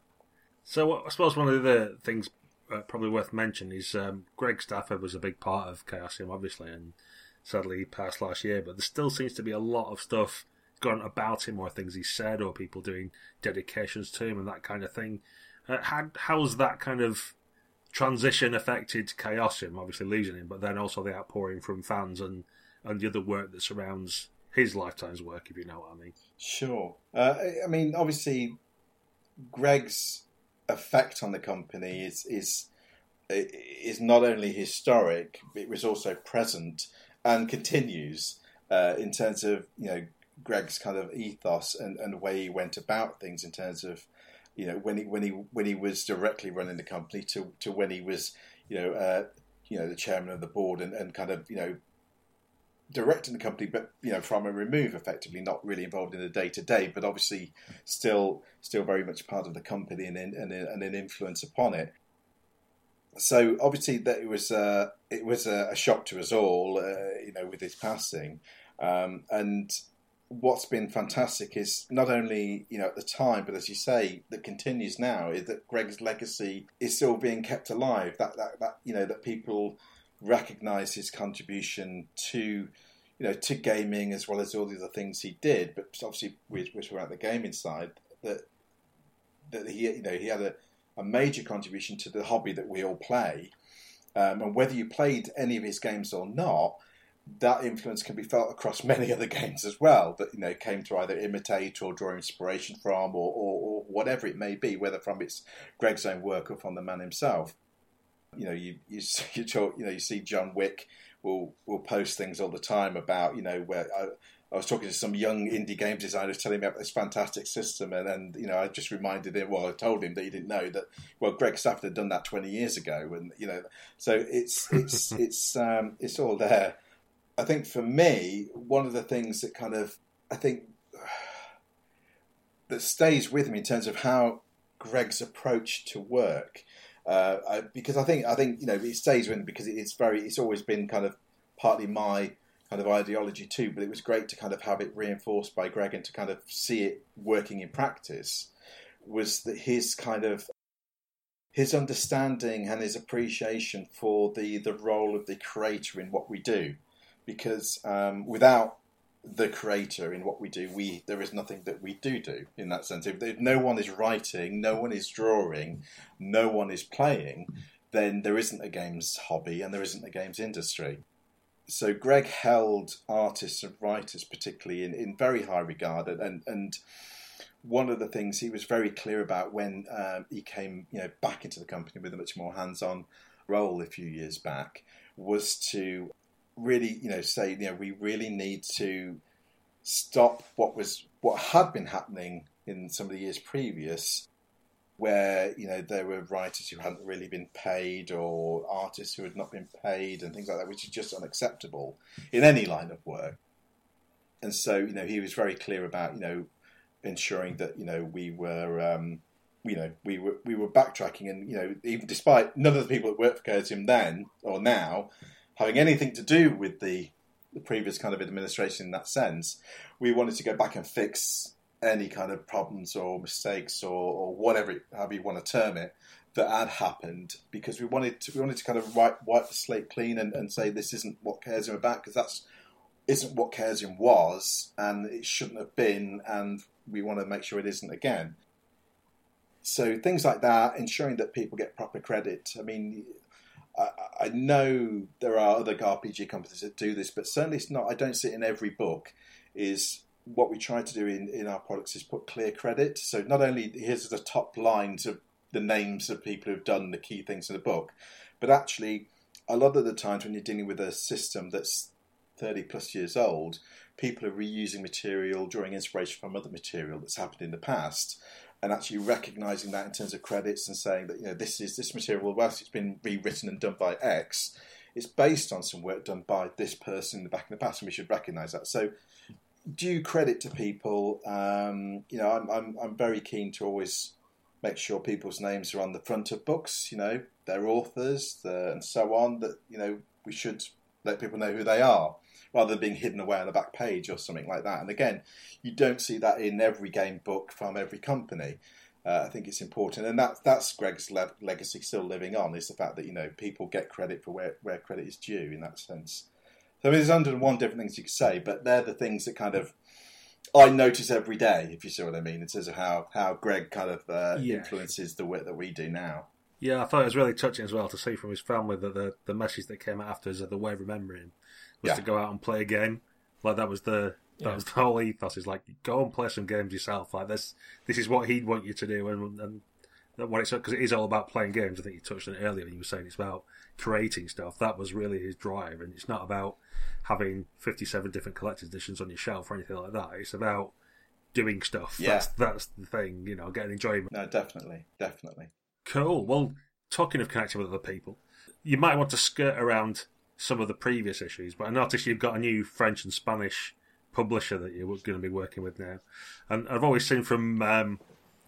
So I suppose one of the things uh, probably worth mentioning is um, Greg Stafford was a big part of Chaosium, obviously, and sadly he passed last year. But there still seems to be a lot of stuff gone about him, or things he said, or people doing dedications to him and that kind of thing. Uh, how how's that kind of transition affected Chaosium? Obviously losing him, but then also the outpouring from fans and and the other work that surrounds his lifetime's work, if you know what I mean. Sure. Uh, I mean, obviously, Greg's effect on the company is is is not only historic, it was also present and continues uh, in terms of you know Greg's kind of ethos and, and the way he went about things in terms of you know when he when he when he was directly running the company to to when he was you know uh, you know the chairman of the board and, and kind of you know directing the company, but you know, from a remove, effectively not really involved in the day to day, but obviously still still very much part of the company and and, and an influence upon it. So obviously that it was uh, it was a, a, shock to us all, uh, you know, with his passing. Um, and what's been fantastic is not only you know at the time, but as you say, that continues now is that Greg's legacy is still being kept alive. That that, that you know that people recognise his contribution to you know to gaming as well as all the other things he did. But obviously, which, which were at the gaming side, that that he you know he had a, a major contribution to the hobby that we all play. Um, and whether you played any of his games or not, that influence can be felt across many other games as well. That you know came to either imitate or draw inspiration from, or, or, or whatever it may be, whether from its Greg's own work or from the man himself. You know, you you you, talk, you know you see John Wick will will post things all the time about you know where I, I was talking to some young indie game designers telling me about this fantastic system, and then you know I just reminded him. Well, I told him that he didn't know that. Well, Greg Stafford had done that twenty years ago, and you know, so it's it's it's um, it's all there. I think for me, one of the things that kind of I think that stays with me in terms of how Greg's approach to work uh, I, because I think I think you know it stays with me because it's very it's always been kind of partly my kind of ideology too. But it was great to kind of have it reinforced by Greg and to kind of see it working in practice. Was that his kind of his understanding and his appreciation for the the role of the creator in what we do, because um, without the creator in what we do. We there is nothing that we do do in that sense. If, if, no one is writing, no one is drawing, no one is playing, then there isn't a games hobby and there isn't a games industry. So Greg held artists and writers particularly in, in very high regard, and and one of the things he was very clear about when um, he came you know back into the company with a much more hands-on role a few years back was to really, you know, say, you know, we really need to stop what was what had been happening in some of the years previous, where you know there were writers who hadn't really been paid or artists who had not been paid and things like that, which is just unacceptable in any line of work. And so, you know, he was very clear about, you know, ensuring that you know we were. Um, you know, we were we were backtracking, and you know, even despite none of the people that worked for Chaosium then or now having anything to do with the, the previous kind of administration in that sense. We wanted to go back and fix any kind of problems or mistakes or, or whatever, however you want to term it, that had happened because we wanted to, we wanted to kind of wipe, wipe the slate clean and, and say this isn't what Chaosium about because that's isn't what Chaosium was and it shouldn't have been and we want to make sure it isn't again. So things like that, ensuring that people get proper credit. I mean, I, I know there are other RPG companies that do this, but certainly it's not. I don't see it in every book. Is what we try to do in, in our products is put clear credit. So not only here's the top lines of the names of people who've done the key things in the book, but actually a lot of the times when you're dealing with a system that's 30 plus years old, people are reusing material, drawing inspiration from other material that's happened in the past and actually recognizing that in terms of credits and saying that you know this is this material whilst it's been rewritten and done by X, it's based on some work done by this person in the back in the past, and we should recognize that. So, due credit to people. Um, you know, I'm, I'm I'm very keen to always make sure people's names are on the front of books. You know, their authors, the, and so on. That you know we should let people know who they are rather than being hidden away on the back page or something like that. And again, you don't see that in every game book from every company. Uh, I think it's important, and that that's Greg's le- legacy still living on. Is the fact that you know people get credit for where, where credit is due in that sense. So I mean, there's under one different things you could say, but they're the things that kind of I notice every day, if you see what I mean, in terms of how how Greg kind of uh, Yeah. influences the work that we do now. Yeah, I thought it was really touching as well to see from his family that the, the message that came out after is that the way of remembering was Yeah. to go out and play a game. Like that was the that Yeah. was the whole ethos. Is like go and play some games yourself. Like this this is what he'd want you to do, and and that what it's because it is all about playing games. I think you touched on it earlier. when You were saying it's about creating stuff. That was really his drive, and it's not about having fifty seven different collector's editions on your shelf or anything like that. It's about doing stuff. Yeah. That's that's the thing. You know, getting enjoyment. No, definitely, definitely. Cool. Well, talking of connecting with other people, you might want to skirt around some of the previous issues, but I noticed you've got a new French and Spanish publisher that you're going to be working with now, and I've always seen from um,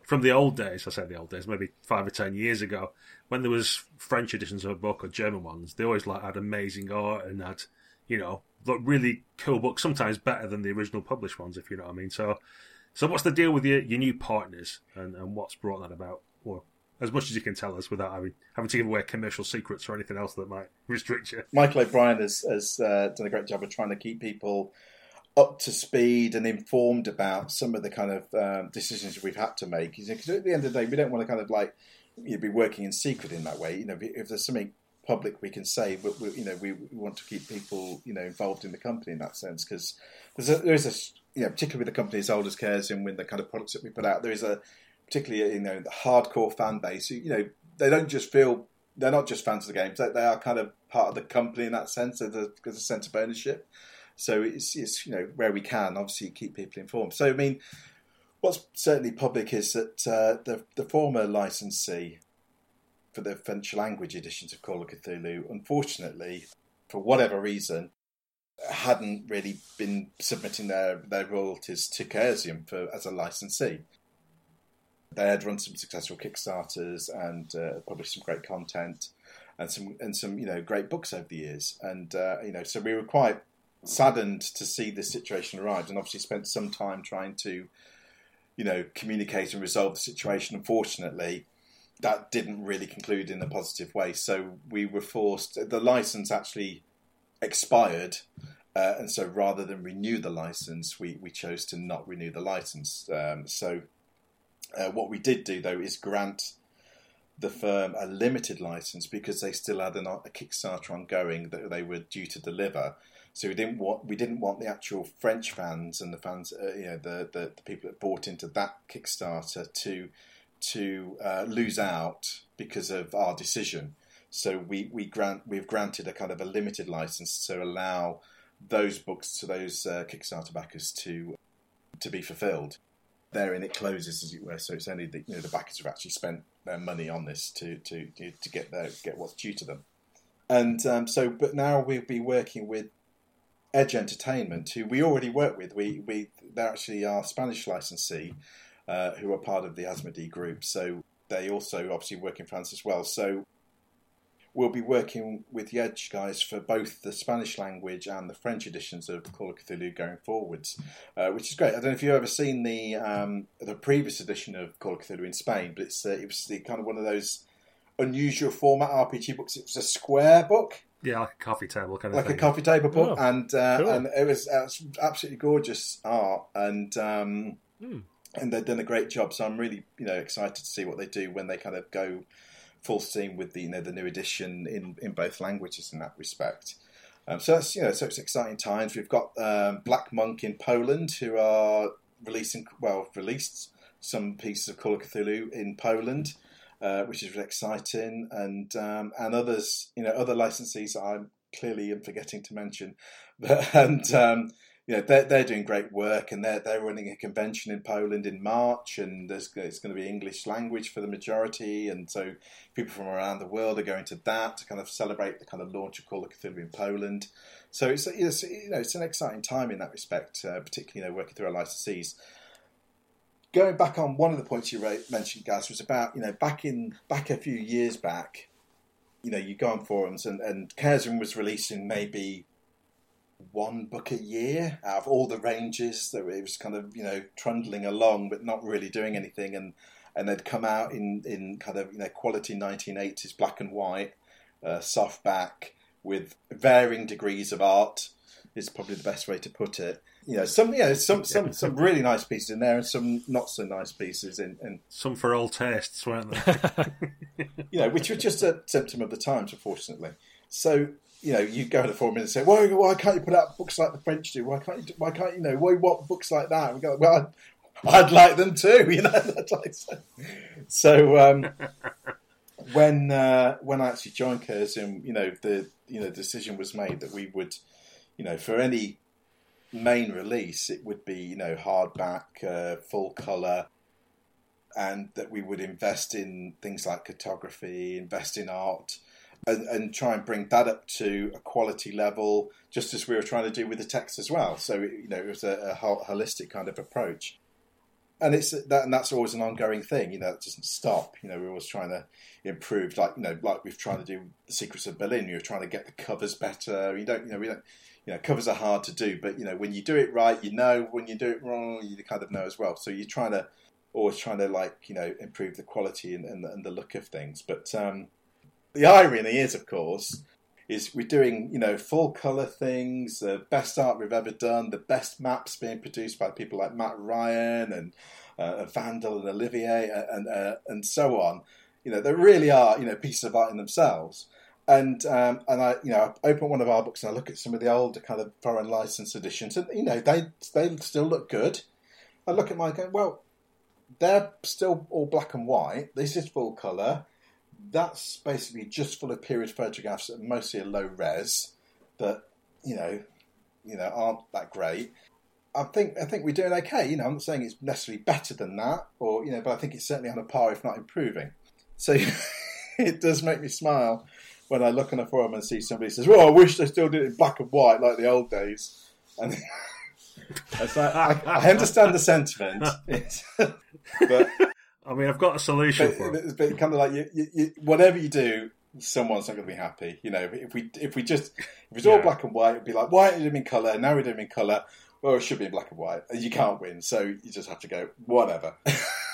from the old days. I say the old days, maybe five or ten years ago, when there was French editions of a book or German ones, they always like had amazing art and had you know really cool books, sometimes better than the original published ones, if you know what I mean. So, so what's the deal with your your new partners and, and what's brought that about? Or as much as you can tell us without having, having to give away commercial secrets or anything else that might restrict you. Michael O'Brien has, has uh, done a great job of trying to keep people up to speed and informed about some of the kind of um, decisions we've had to make. Because at the end of the day, we don't want to kind of like you know, be working in secret in that way. You know, if there's something public we can say, but we, you know, we, want to keep people you know involved in the company in that sense because there's a, there is a you know particularly with the company as old as cares and with the kind of products that we put out, there is a particularly you know the hardcore fan base. You know, they don't just feel they're not just fans of the games; they, they are kind of part of the company in that sense. There's a, sense of ownership. So it's, it's you know where we can obviously keep people informed. So I mean, what's certainly public is that uh, the the former licensee for the French language editions of Call of Cthulhu, unfortunately, for whatever reason, hadn't really been submitting their, their royalties to Chaosium for as a licensee. They had run some successful Kickstarters and uh, published some great content and some and some you know great books over the years. And uh, you know, so we were quite saddened to see this situation arrive, and obviously spent some time trying to you know communicate and resolve the situation. Unfortunately, that didn't really conclude in a positive way. So we were forced. The license actually expired. Uh, and so rather than renew the license, we, we chose to not renew the license. Um, so uh, what we did do, though, is grant the firm a limited license because they still had an, a Kickstarter ongoing that they were due to deliver. So we didn't want we didn't want the actual French fans and the fans, uh, you know, the, the, the people that bought into that Kickstarter to to uh, lose out because of our decision. So we, we grant we've granted a kind of a limited license to allow those books to those uh, Kickstarter backers to to be fulfilled. Therein it closes, as it were. So it's only the you know the backers have actually spent their money on this to to to, get their get what's due to them. And um, so, but now we'll be working with Edge Entertainment, who we already work with. We we they're actually our Spanish licensee, uh, who are part of the Asmodee group. So they also obviously work in France as well. So we'll be working with the Edge guys for both the Spanish language and the French editions of Call of Cthulhu going forwards, uh, which is great. I don't know if you've ever seen the um, the previous edition of Call of Cthulhu in Spain, but it's uh, it was the kind of one of those unusual format RPG books. It was a square book, Yeah, like a coffee table kind of like thing. a coffee table book, Oh, and uh, cool. and it was, uh, absolutely gorgeous art, and um, Hmm. and they've done a great job. So I'm really you know excited to see what they do when they kind of go full steam with the you know the new edition in in both languages in that respect. Um, so that's you know so it's exciting times. We've got um, Black Monk in Poland who are releasing well released some pieces of Call of Cthulhu in Poland. Uh, which is really exciting, and um, and others, you know, other licensees I'm clearly am forgetting to mention, but, and um, you know they're they're doing great work, and they're they're running a convention in Poland in March, and there's it's going to be English language for the majority, and so people from around the world are going to that to kind of celebrate the kind of launch of Call of Cthulhu in Poland. So it's, it's you know it's an exciting time in that respect, uh, particularly you know working through our licensees going back on one of the points you mentioned, guys, was about you know back in back a few years back, you know you go on forums and and Chaosium was releasing maybe one book a year out of all the ranges that it was kind of you know trundling along but not really doing anything and and they'd come out in in kind of you know quality 1980s black and white, uh, softback with varying degrees of art. Is probably the best way to put it. You know, some you know some some some really nice pieces in there, and some not so nice pieces in, in Some for all tastes, weren't they? you know, which was just a symptom of the times, unfortunately. So, you know, you go to the forum and say, "Why, why can't you put out books like the French do? Why can't you? Why can't you know? Why what books like that?" We go, "Well, I'd, I'd like them too." You know, that's like so. so um, when uh, when I actually joined Chaosium, you know, the you know decision was made that we would, you know, for any main release, it would be you know hardback, uh, full color, and that we would invest in things like cartography, invest in art, and, and try and bring that up to a quality level, just as we were trying to do with the text as well. So you know, it was a, a holistic kind of approach, and it's that, and that's always an ongoing thing. You know, it doesn't stop. You know, we're always trying to improve, like you know, like we've tried to do the Secrets of Berlin. You're trying to get the covers better. You don't, you know, we don't. You know, covers are hard to do, but you know, when you do it right, you know. When you do it wrong, you kind of know as well. So you're trying to always trying to like you know improve the quality and, and, and the look of things. But um, the irony is, of course, is we're doing you know full color things, the best art we've ever done, the best maps being produced by people like Matt Ryan and uh, Vandal and Olivier and uh, and so on. You know, they really are you know pieces of art in themselves. And um, and I you know I open one of our books and I look at some of the older kind of foreign license editions and you know they they still look good. I look at mine and go well they're still all black and white. This is full color. That's basically just full of period photographs that mostly are low res that you know, you know, aren't that great. I think I think we're doing okay. You know, I'm not saying it's necessarily better than that, or you know, but I think it's certainly on a par, if not improving. So it does make me smile when I look on a forum and see somebody says, "Well, I wish they still did it in black and white like the old days." And it's like, I, I understand the sentiment, but I mean, I've got a solution but, for it. it's but kind of like you, you, you, whatever you do, someone's not going to be happy. You know, if we if we just if it's all Yeah. black and white, it'd be like, why did it in colour? Now we do it in colour. Well, it should be in black and white. You can't win, so you just have to go whatever.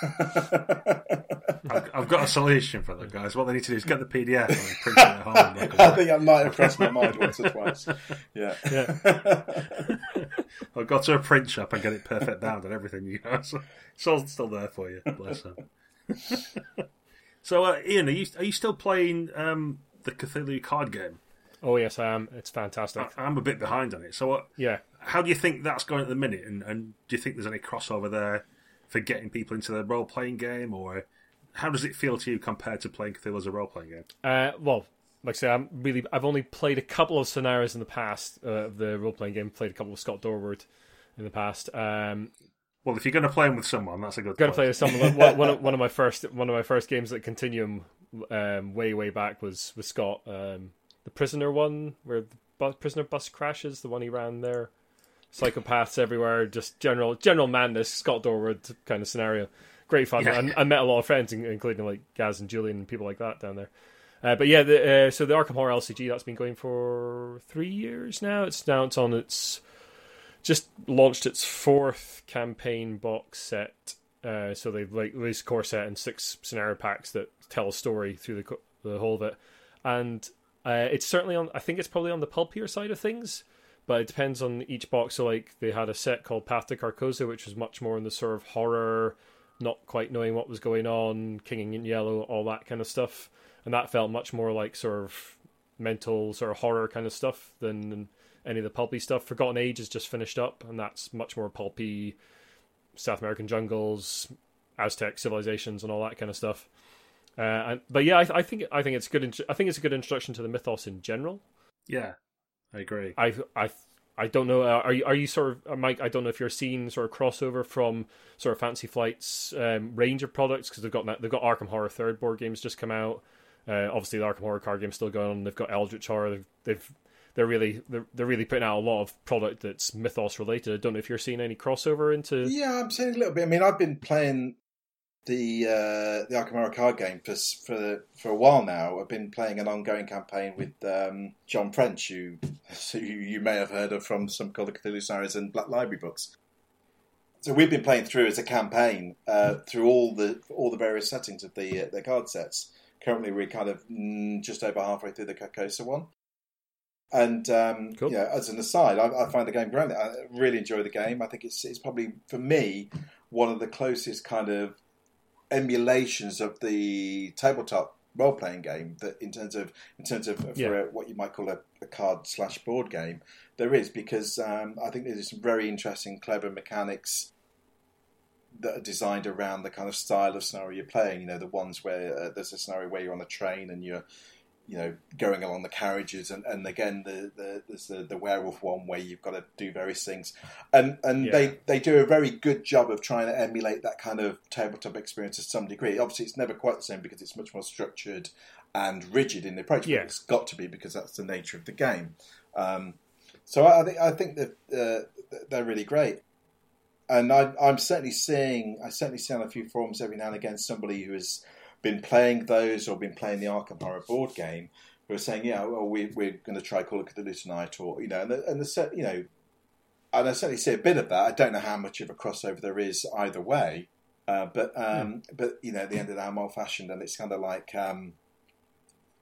I've, I've got a solution for that, guys. What they need to do is get the PDF and print it at home. and I think that might have crossed my mind once or twice. Yeah. yeah. I'll go to a print shop and get it perfect bound and everything. You know, so it's all still there for you. Bless them. so, uh, Ian, are you are you still playing um, the Cthulhu card game? Oh yes, I am. It's fantastic. I- I'm a bit behind on it. So, what, Yeah. how do you think that's going at the minute? And, and do you think there's any crossover there for getting people into the role playing game, or how does it feel to you compared to playing Cthulhu as a role playing game? Uh, well, like I say, I'm really. I've only played a couple of scenarios in the past uh, of the role playing game. Played a couple of Scott Dorward in the past. Um, Well, if you're going to play them with someone, that's a good. Going to play with some of one, one, of, one of my first one of my first games at Continuum um, way way back was with Scott. Um, the prisoner one where the bu- prisoner bus crashes. The one he ran there. Psychopaths everywhere. Just general general madness. Scott Dorward kind of scenario. Great fun. Yeah. I, I met a lot of friends, including like Gaz and Julian and people like that down there. Uh, but yeah, the, uh, so the Arkham Horror LCG that's been going for three years now. It's now it's on its just launched its fourth campaign box set. Uh, so they've like released a core set and six scenario packs that tell a story through the the whole of it, and uh, it's certainly on. I think it's probably on the pulpier side of things, but it depends on each box. So like they had a set called Path to Carcosa, which was much more in the sort of horror, not quite knowing what was going on, King in Yellow, all that kind of stuff, and that felt much more like sort of mental sort of horror kind of stuff than any of the pulpy stuff. Forgotten Age is just finished up, and that's much more pulpy South American jungles, Aztec civilizations, and all that kind of stuff. Uh, and, but yeah, I, I think I think it's good. I think it's a good introduction to the mythos in general. Yeah, I agree. I I I don't know. uh, Are you are you sort of uh, Mike? I don't know if you're seeing sort of crossover from sort of Fantasy Flight's um, range of products because they've got they've got Arkham Horror third board games just come out. Uh, obviously, the Arkham Horror card game's still going on. They've got Eldritch Horror. They've, they've they're really they're, they're really putting out a lot of product that's mythos related. I don't know if you're seeing any crossover into. Yeah, I'm saying a little bit. I mean, I've been playing the uh, the Arkham Horror card game for for for a while now. I've been playing an ongoing campaign with um, John French, who, who you may have heard of from some Call of Cthulhu scenarios and Black Library books. so we've been playing through as a campaign uh, through all the all the various settings of the uh, the card sets. Currently, we're kind of mm, just over halfway through the Carcosa one. And um, Cool. yeah, as an aside, I, I find the game brilliant. I really enjoy the game. I think it's it's probably for me one of the closest kind of emulations of the tabletop role playing game that in terms of in terms of for Yeah. a, what you might call a, a card slash board game there is because um, I think there's some very interesting clever mechanics that are designed around the kind of style of scenario you're playing you know the ones where uh, there's a scenario where you're on a train and you're you know going along the carriages and, and again the, the there's the, the werewolf one where you've got to do various things and and Yeah. they they do a very good job of trying to emulate that kind of tabletop experience to some degree obviously it's never quite the same because it's much more structured and rigid in the approach but Yeah. it's got to be because that's the nature of the game um, so I, I think I think that uh, they're really great and I, I'm certainly seeing I certainly see on a few forums every now and again somebody who is been playing those or been playing the Arkham Horror board game who are saying, yeah, well, we, we're going to try Call of Cthulhu tonight, or you know, and the, and the set, you know, and I certainly see a bit of that. I don't know how much of a crossover there is either way, uh, but um, but you know, at the end of the day, I'm old fashioned, and it's kind of like um,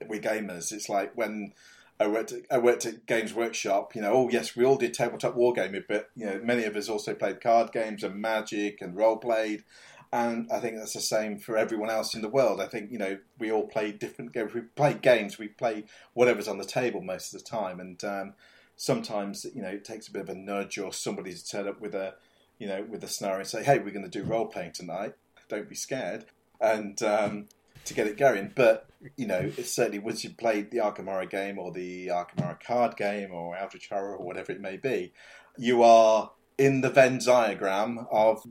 we're gamers. It's like when. I worked, at, I worked at Games Workshop. You know, oh yes, we all did tabletop wargaming, but you know, many of us also played card games and Magic and role played. And I think that's the same for everyone else in the world. I think you know we all play different games. We play games. We play whatever's on the table most of the time. And um, sometimes you know it takes a bit of a nudge or somebody to turn up with a you know with a scenario and say, "Hey, we're going to do role playing tonight. Don't be scared." And um, to get it going. But you know, it's certainly once you've played the Arkham Horror game or the Arkham Horror card game or Eldritch Horror or whatever it may be, you are in the Venn diagram of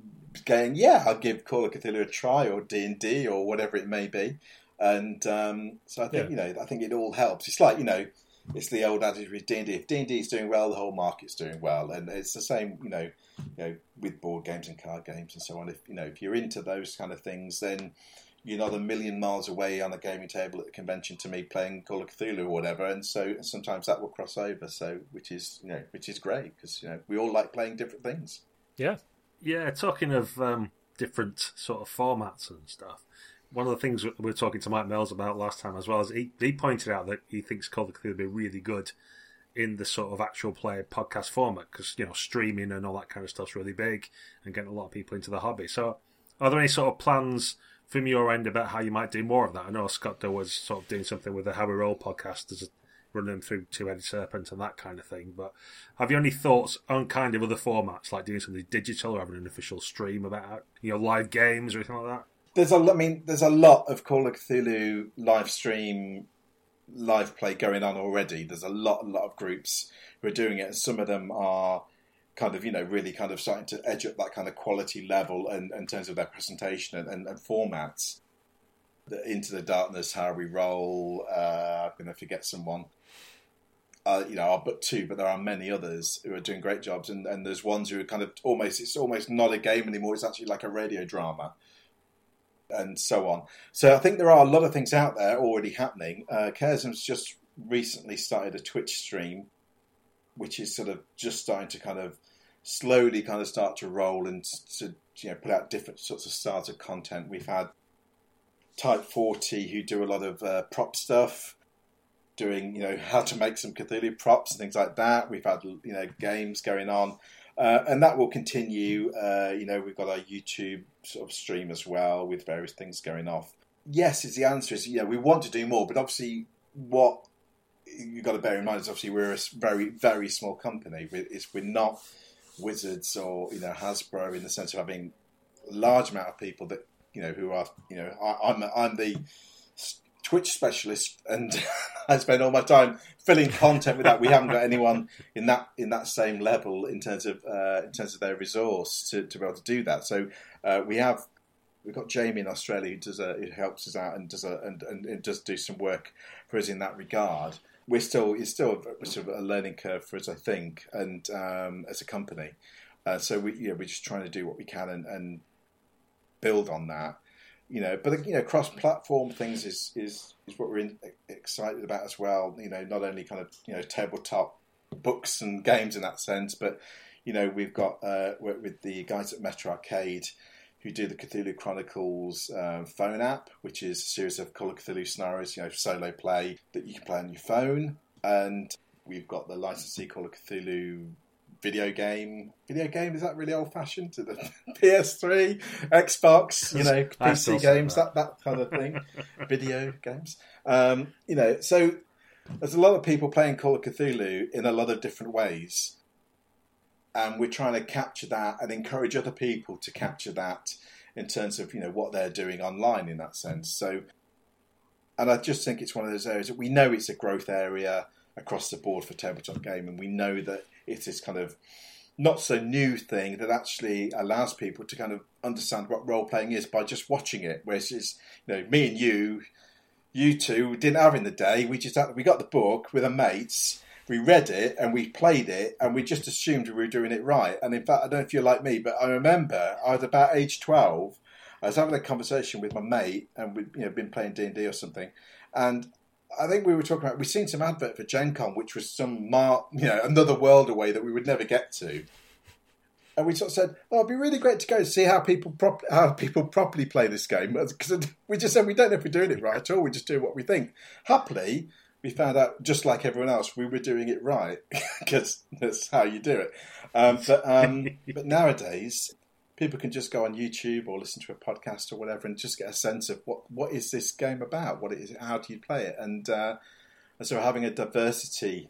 going, yeah, I'll give Call of Cthulhu a try or D and D or whatever it may be. And um, so I think Yeah. you know, I think it all helps. It's like you know, it's the old adage with D and D. If D and D is doing well, the whole market's doing well, and it's the same. You know, you know, with board games and card games and so on. If you know, if you're into those kind of things, then you're not a million miles away on a gaming table at the convention to me playing Call of Cthulhu or whatever, and so sometimes that will cross over. So, which is you know, which is great because you know we all like playing different things. Yeah. Yeah, talking of um, different sort of formats and stuff. One of the things we were talking to Mike Mills about last time as well is he, he pointed out that he thinks Call of Cthulhu would be really good in the sort of actual play podcast format because you know streaming and all that kind of stuff's really big and getting a lot of people into the hobby. So, are there any sort of plans from your end about how you might do more of that? I know Scott Dorward sort of doing something with the How We Roll podcast, as a, running through Two Headed Serpent and that kind of thing. But have you any thoughts on kind of other formats, like doing something digital or having an official stream about you know live games or anything like that? There's a, I mean, there's a lot of Call of Cthulhu live stream, live play going on already. There's a lot, a lot of groups who are doing it, and some of them are kind of, you know, really kind of starting to edge up that kind of quality level and in terms of their presentation and, and, and formats. The Into the Darkness, How We Roll. Uh, I'm going to forget someone. Uh, you know, I'll but two, but there are many others who are doing great jobs, and, and there's ones who are kind of almost it's almost not a game anymore. It's actually like a radio drama, and so on. So I think there are a lot of things out there already happening. Uh, Chaosium's just recently started a Twitch stream, which is sort of just starting to kind of slowly kind of start to roll and to you know put out different sorts of starter content. We've had Type Forty who do a lot of uh, prop stuff doing you know how to make some Cthulhu props and things like that. We've had you know games going on, uh, and that will continue. Uh, you know we've got our YouTube sort of stream as well with various things going off. Yes, is the answer is yeah we want to do more, but obviously what you've got to bear in mind is obviously we're a very very small company. We're not Wizards or you know Hasbro in the sense of having a large amount of people that you know who are you know I, I'm I'm the Twitch specialist and I spend all my time filling content with that. We haven't got anyone in that in that same level in terms of uh, in terms of their resource to, to be able to do that. So uh, we have we've got Jamie in Australia who does a, who helps us out and does a and, and, and does do some work for us in that regard. We're still it's still a, sort of a learning curve for us, I think, and um, as a company. Uh, so we yeah we're just trying to do what we can and, and build on that you know, but you know, cross-platform things is is is what we're in, excited about as well. You know, not only kind of you know tabletop books and games in that sense, but You know, we've got uh, work with the guys at Metarcade who do the Cthulhu Chronicles uh, phone app, which is a series of Call of Cthulhu scenarios, you know, solo play that you can play on your phone. And we've got the licensee Call of Cthulhu video game. Video game is that really old fashioned to the PS3, Xbox, you know, PC games, that. that that kind of thing. video games, um, you know. So there's a lot of people playing Call of Cthulhu in a lot of different ways, and we're trying to capture that and encourage other people to capture that in terms of you know what they're doing online in that sense. So, and I just think it's one of those areas that we know it's a growth area across the board for tabletop gaming. We know that it's this kind of not so new thing that actually allows people to kind of understand what role playing is by just watching it. Whereas it's you know me and you, you two didn't have in the day. We just had, we got the book with our mates. We read it and we played it and we just assumed we were doing it right. And in fact, I don't know if you're like me, but I remember I was about age twelve. I was having a conversation with my mate and we'd you know been playing D and D or something, and I think we were talking about we've seen some advert for Gen Con, which was some mar- you know another world away that we would never get to. And we sort of said, "Oh, it'd be really great to go see how people prop- how people properly play this game." Because we just said we don't know if we're doing it right at all. We just do what we think. Happily, we found out just like everyone else, we were doing it right because that's how you do it. Um, but um, but nowadays, people can just go on YouTube or listen to a podcast or whatever and just get a sense of what what is this game about? What is it? How do you play it? And, uh, and so having a diversity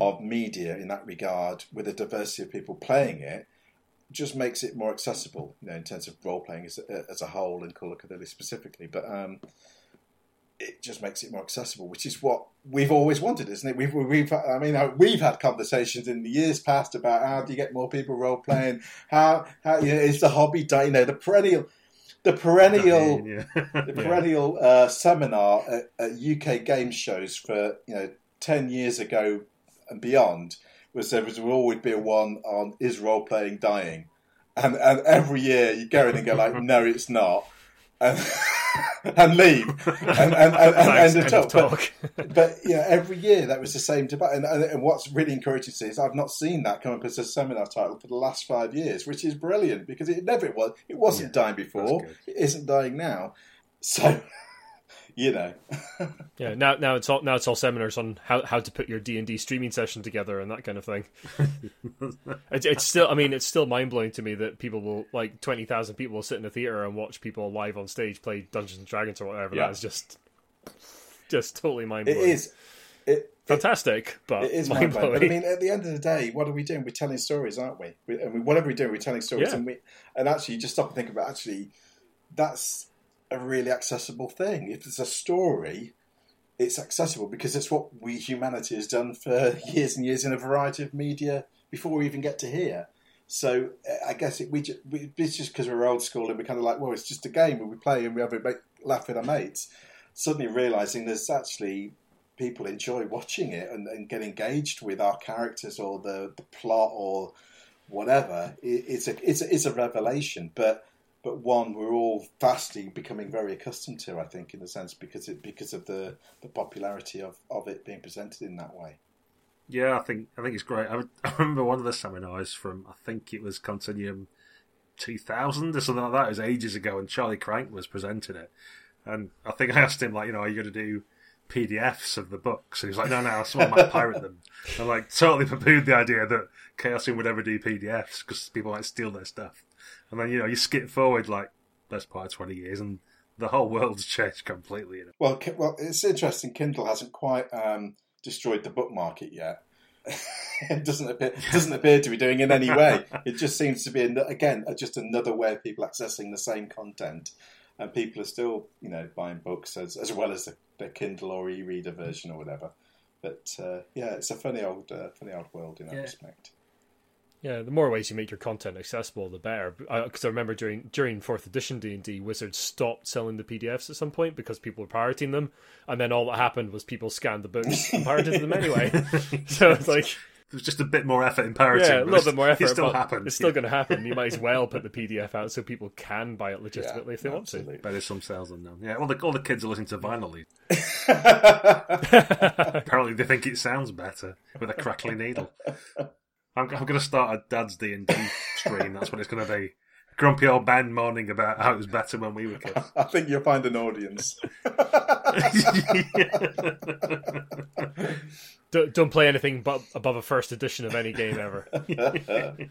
of media in that regard, with a diversity of people playing it, just makes it more accessible. You know, in terms of role playing as a, as a whole and Call of Cthulhu specifically. But um, it just makes it more accessible, which is what we've always wanted, isn't it? We've, we've, I mean, we've had conversations in the years past about how do you get more people role playing? How, how, you know, is the hobby, dying, you know, the perennial, the perennial, yeah. the perennial uh, seminar at, at, UK game shows for you know ten years ago and beyond was there was always be a one on is role playing dying, and and every year you go in and go like, no, it's not and, and leave and, and, and, and, and talk. talk. But, but you know, every year that was the same debate. And, and, what's really encouraging to see is I've not seen that come up as a seminar title for the last five years, which is brilliant because it never was. It wasn't yeah, dying before. It isn't dying now. So you know. yeah, now now it's all now it's all seminars on how, how to put your D and D streaming session together and that kind of thing. it, it's still, I mean, it's still mind blowing to me that people will like twenty thousand people will sit in a theater and watch people live on stage play Dungeons and Dragons or whatever. Yeah. That is just just totally mind blowing. It is. It, Fantastic, it, but it is mind blowing. But I mean, at the end of the day, what are we doing? We're telling stories, aren't we? we I mean, whatever we do, we're telling stories, yeah. and we and actually, you just stop and think about actually, that's a really accessible thing. If it's a story, it's accessible because it's what we humanity has done for years and years in a variety of media before we even get to here. So eh, I guess it, we, we, it's just because we're old school and we're kind of like, well, it's just a game where we play and we have a laugh with our mates. Suddenly realizing there's actually people enjoy watching it and, and get engaged with our characters or the, the plot or whatever. It, it's a it's a, it's a revelation, but but one we're all fastly becoming very accustomed to. I think, in a sense, because it because of the the popularity of, of it being presented in that way. Yeah, I think I think it's great. I, I remember one of the seminars from I think it was Continuum 2000 or something like that. It was ages ago, and Charlie Krank was presenting it. And I think I asked him like, you know, are you going to do PDFs of the books? And he was like, no, no, someone might pirate them. I like totally poo the idea that Chaosium would ever do PDFs because people might steal their stuff. And then you know you skip forward like best part of twenty years, and the whole world's changed completely. You know? Well, well, it's interesting. Kindle hasn't quite um, destroyed the book market yet. it doesn't appear doesn't appear to be doing in any way. It just seems to be again just another way of people accessing the same content, and people are still you know buying books as as well as the, Kindle or e-reader version or whatever. But uh, yeah, it's a funny old uh, funny old world in that yeah. respect. Yeah, the more ways you make your content accessible, the better. Uh, because I, I, remember during during fourth edition D and D, Wizards stopped selling the PDFs at some point because people were pirating them, and then all that happened was people scanned the books and pirated them anyway. so it's like there's just a bit more effort in pirating. Yeah, a little bit more effort. It still happens. It's still going to happen. You might as well put the PDF out so people can buy it legitimately yeah, if they absolutely. want to. Better some sales than none. Yeah, all the all the kids are listening to vinyl. Apparently, they think it sounds better with a crackly needle. I'm, I'm going to start a Dad's D and D stream. That's what it's going to be. Grumpy old man moaning about how it was better when we were kids. I think you'll find an audience. don't, don't play anything but above a first edition of any game ever.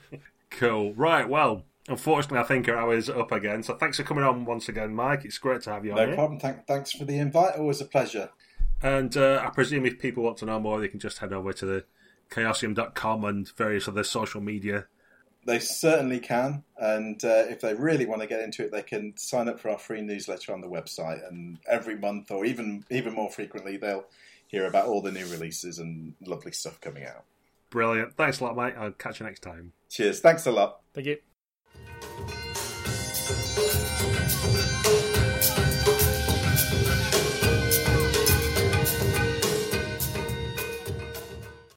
cool. Right. Well, unfortunately, I think our hour is up again. So thanks for coming on once again, Mike. It's great to have you on. No problem. Thank, thanks for the invite. Always a pleasure. And uh, I presume if people want to know more, they can just head over to the chaosium.com and various other social media. They certainly can. And uh, if they really want to get into it, they can sign up for our free newsletter on the website. And every month, or even even more frequently, they'll hear about all the new releases and lovely stuff coming out. Brilliant. Thanks a lot, mate. I'll catch you next time. Cheers. Thanks a lot. Thank you.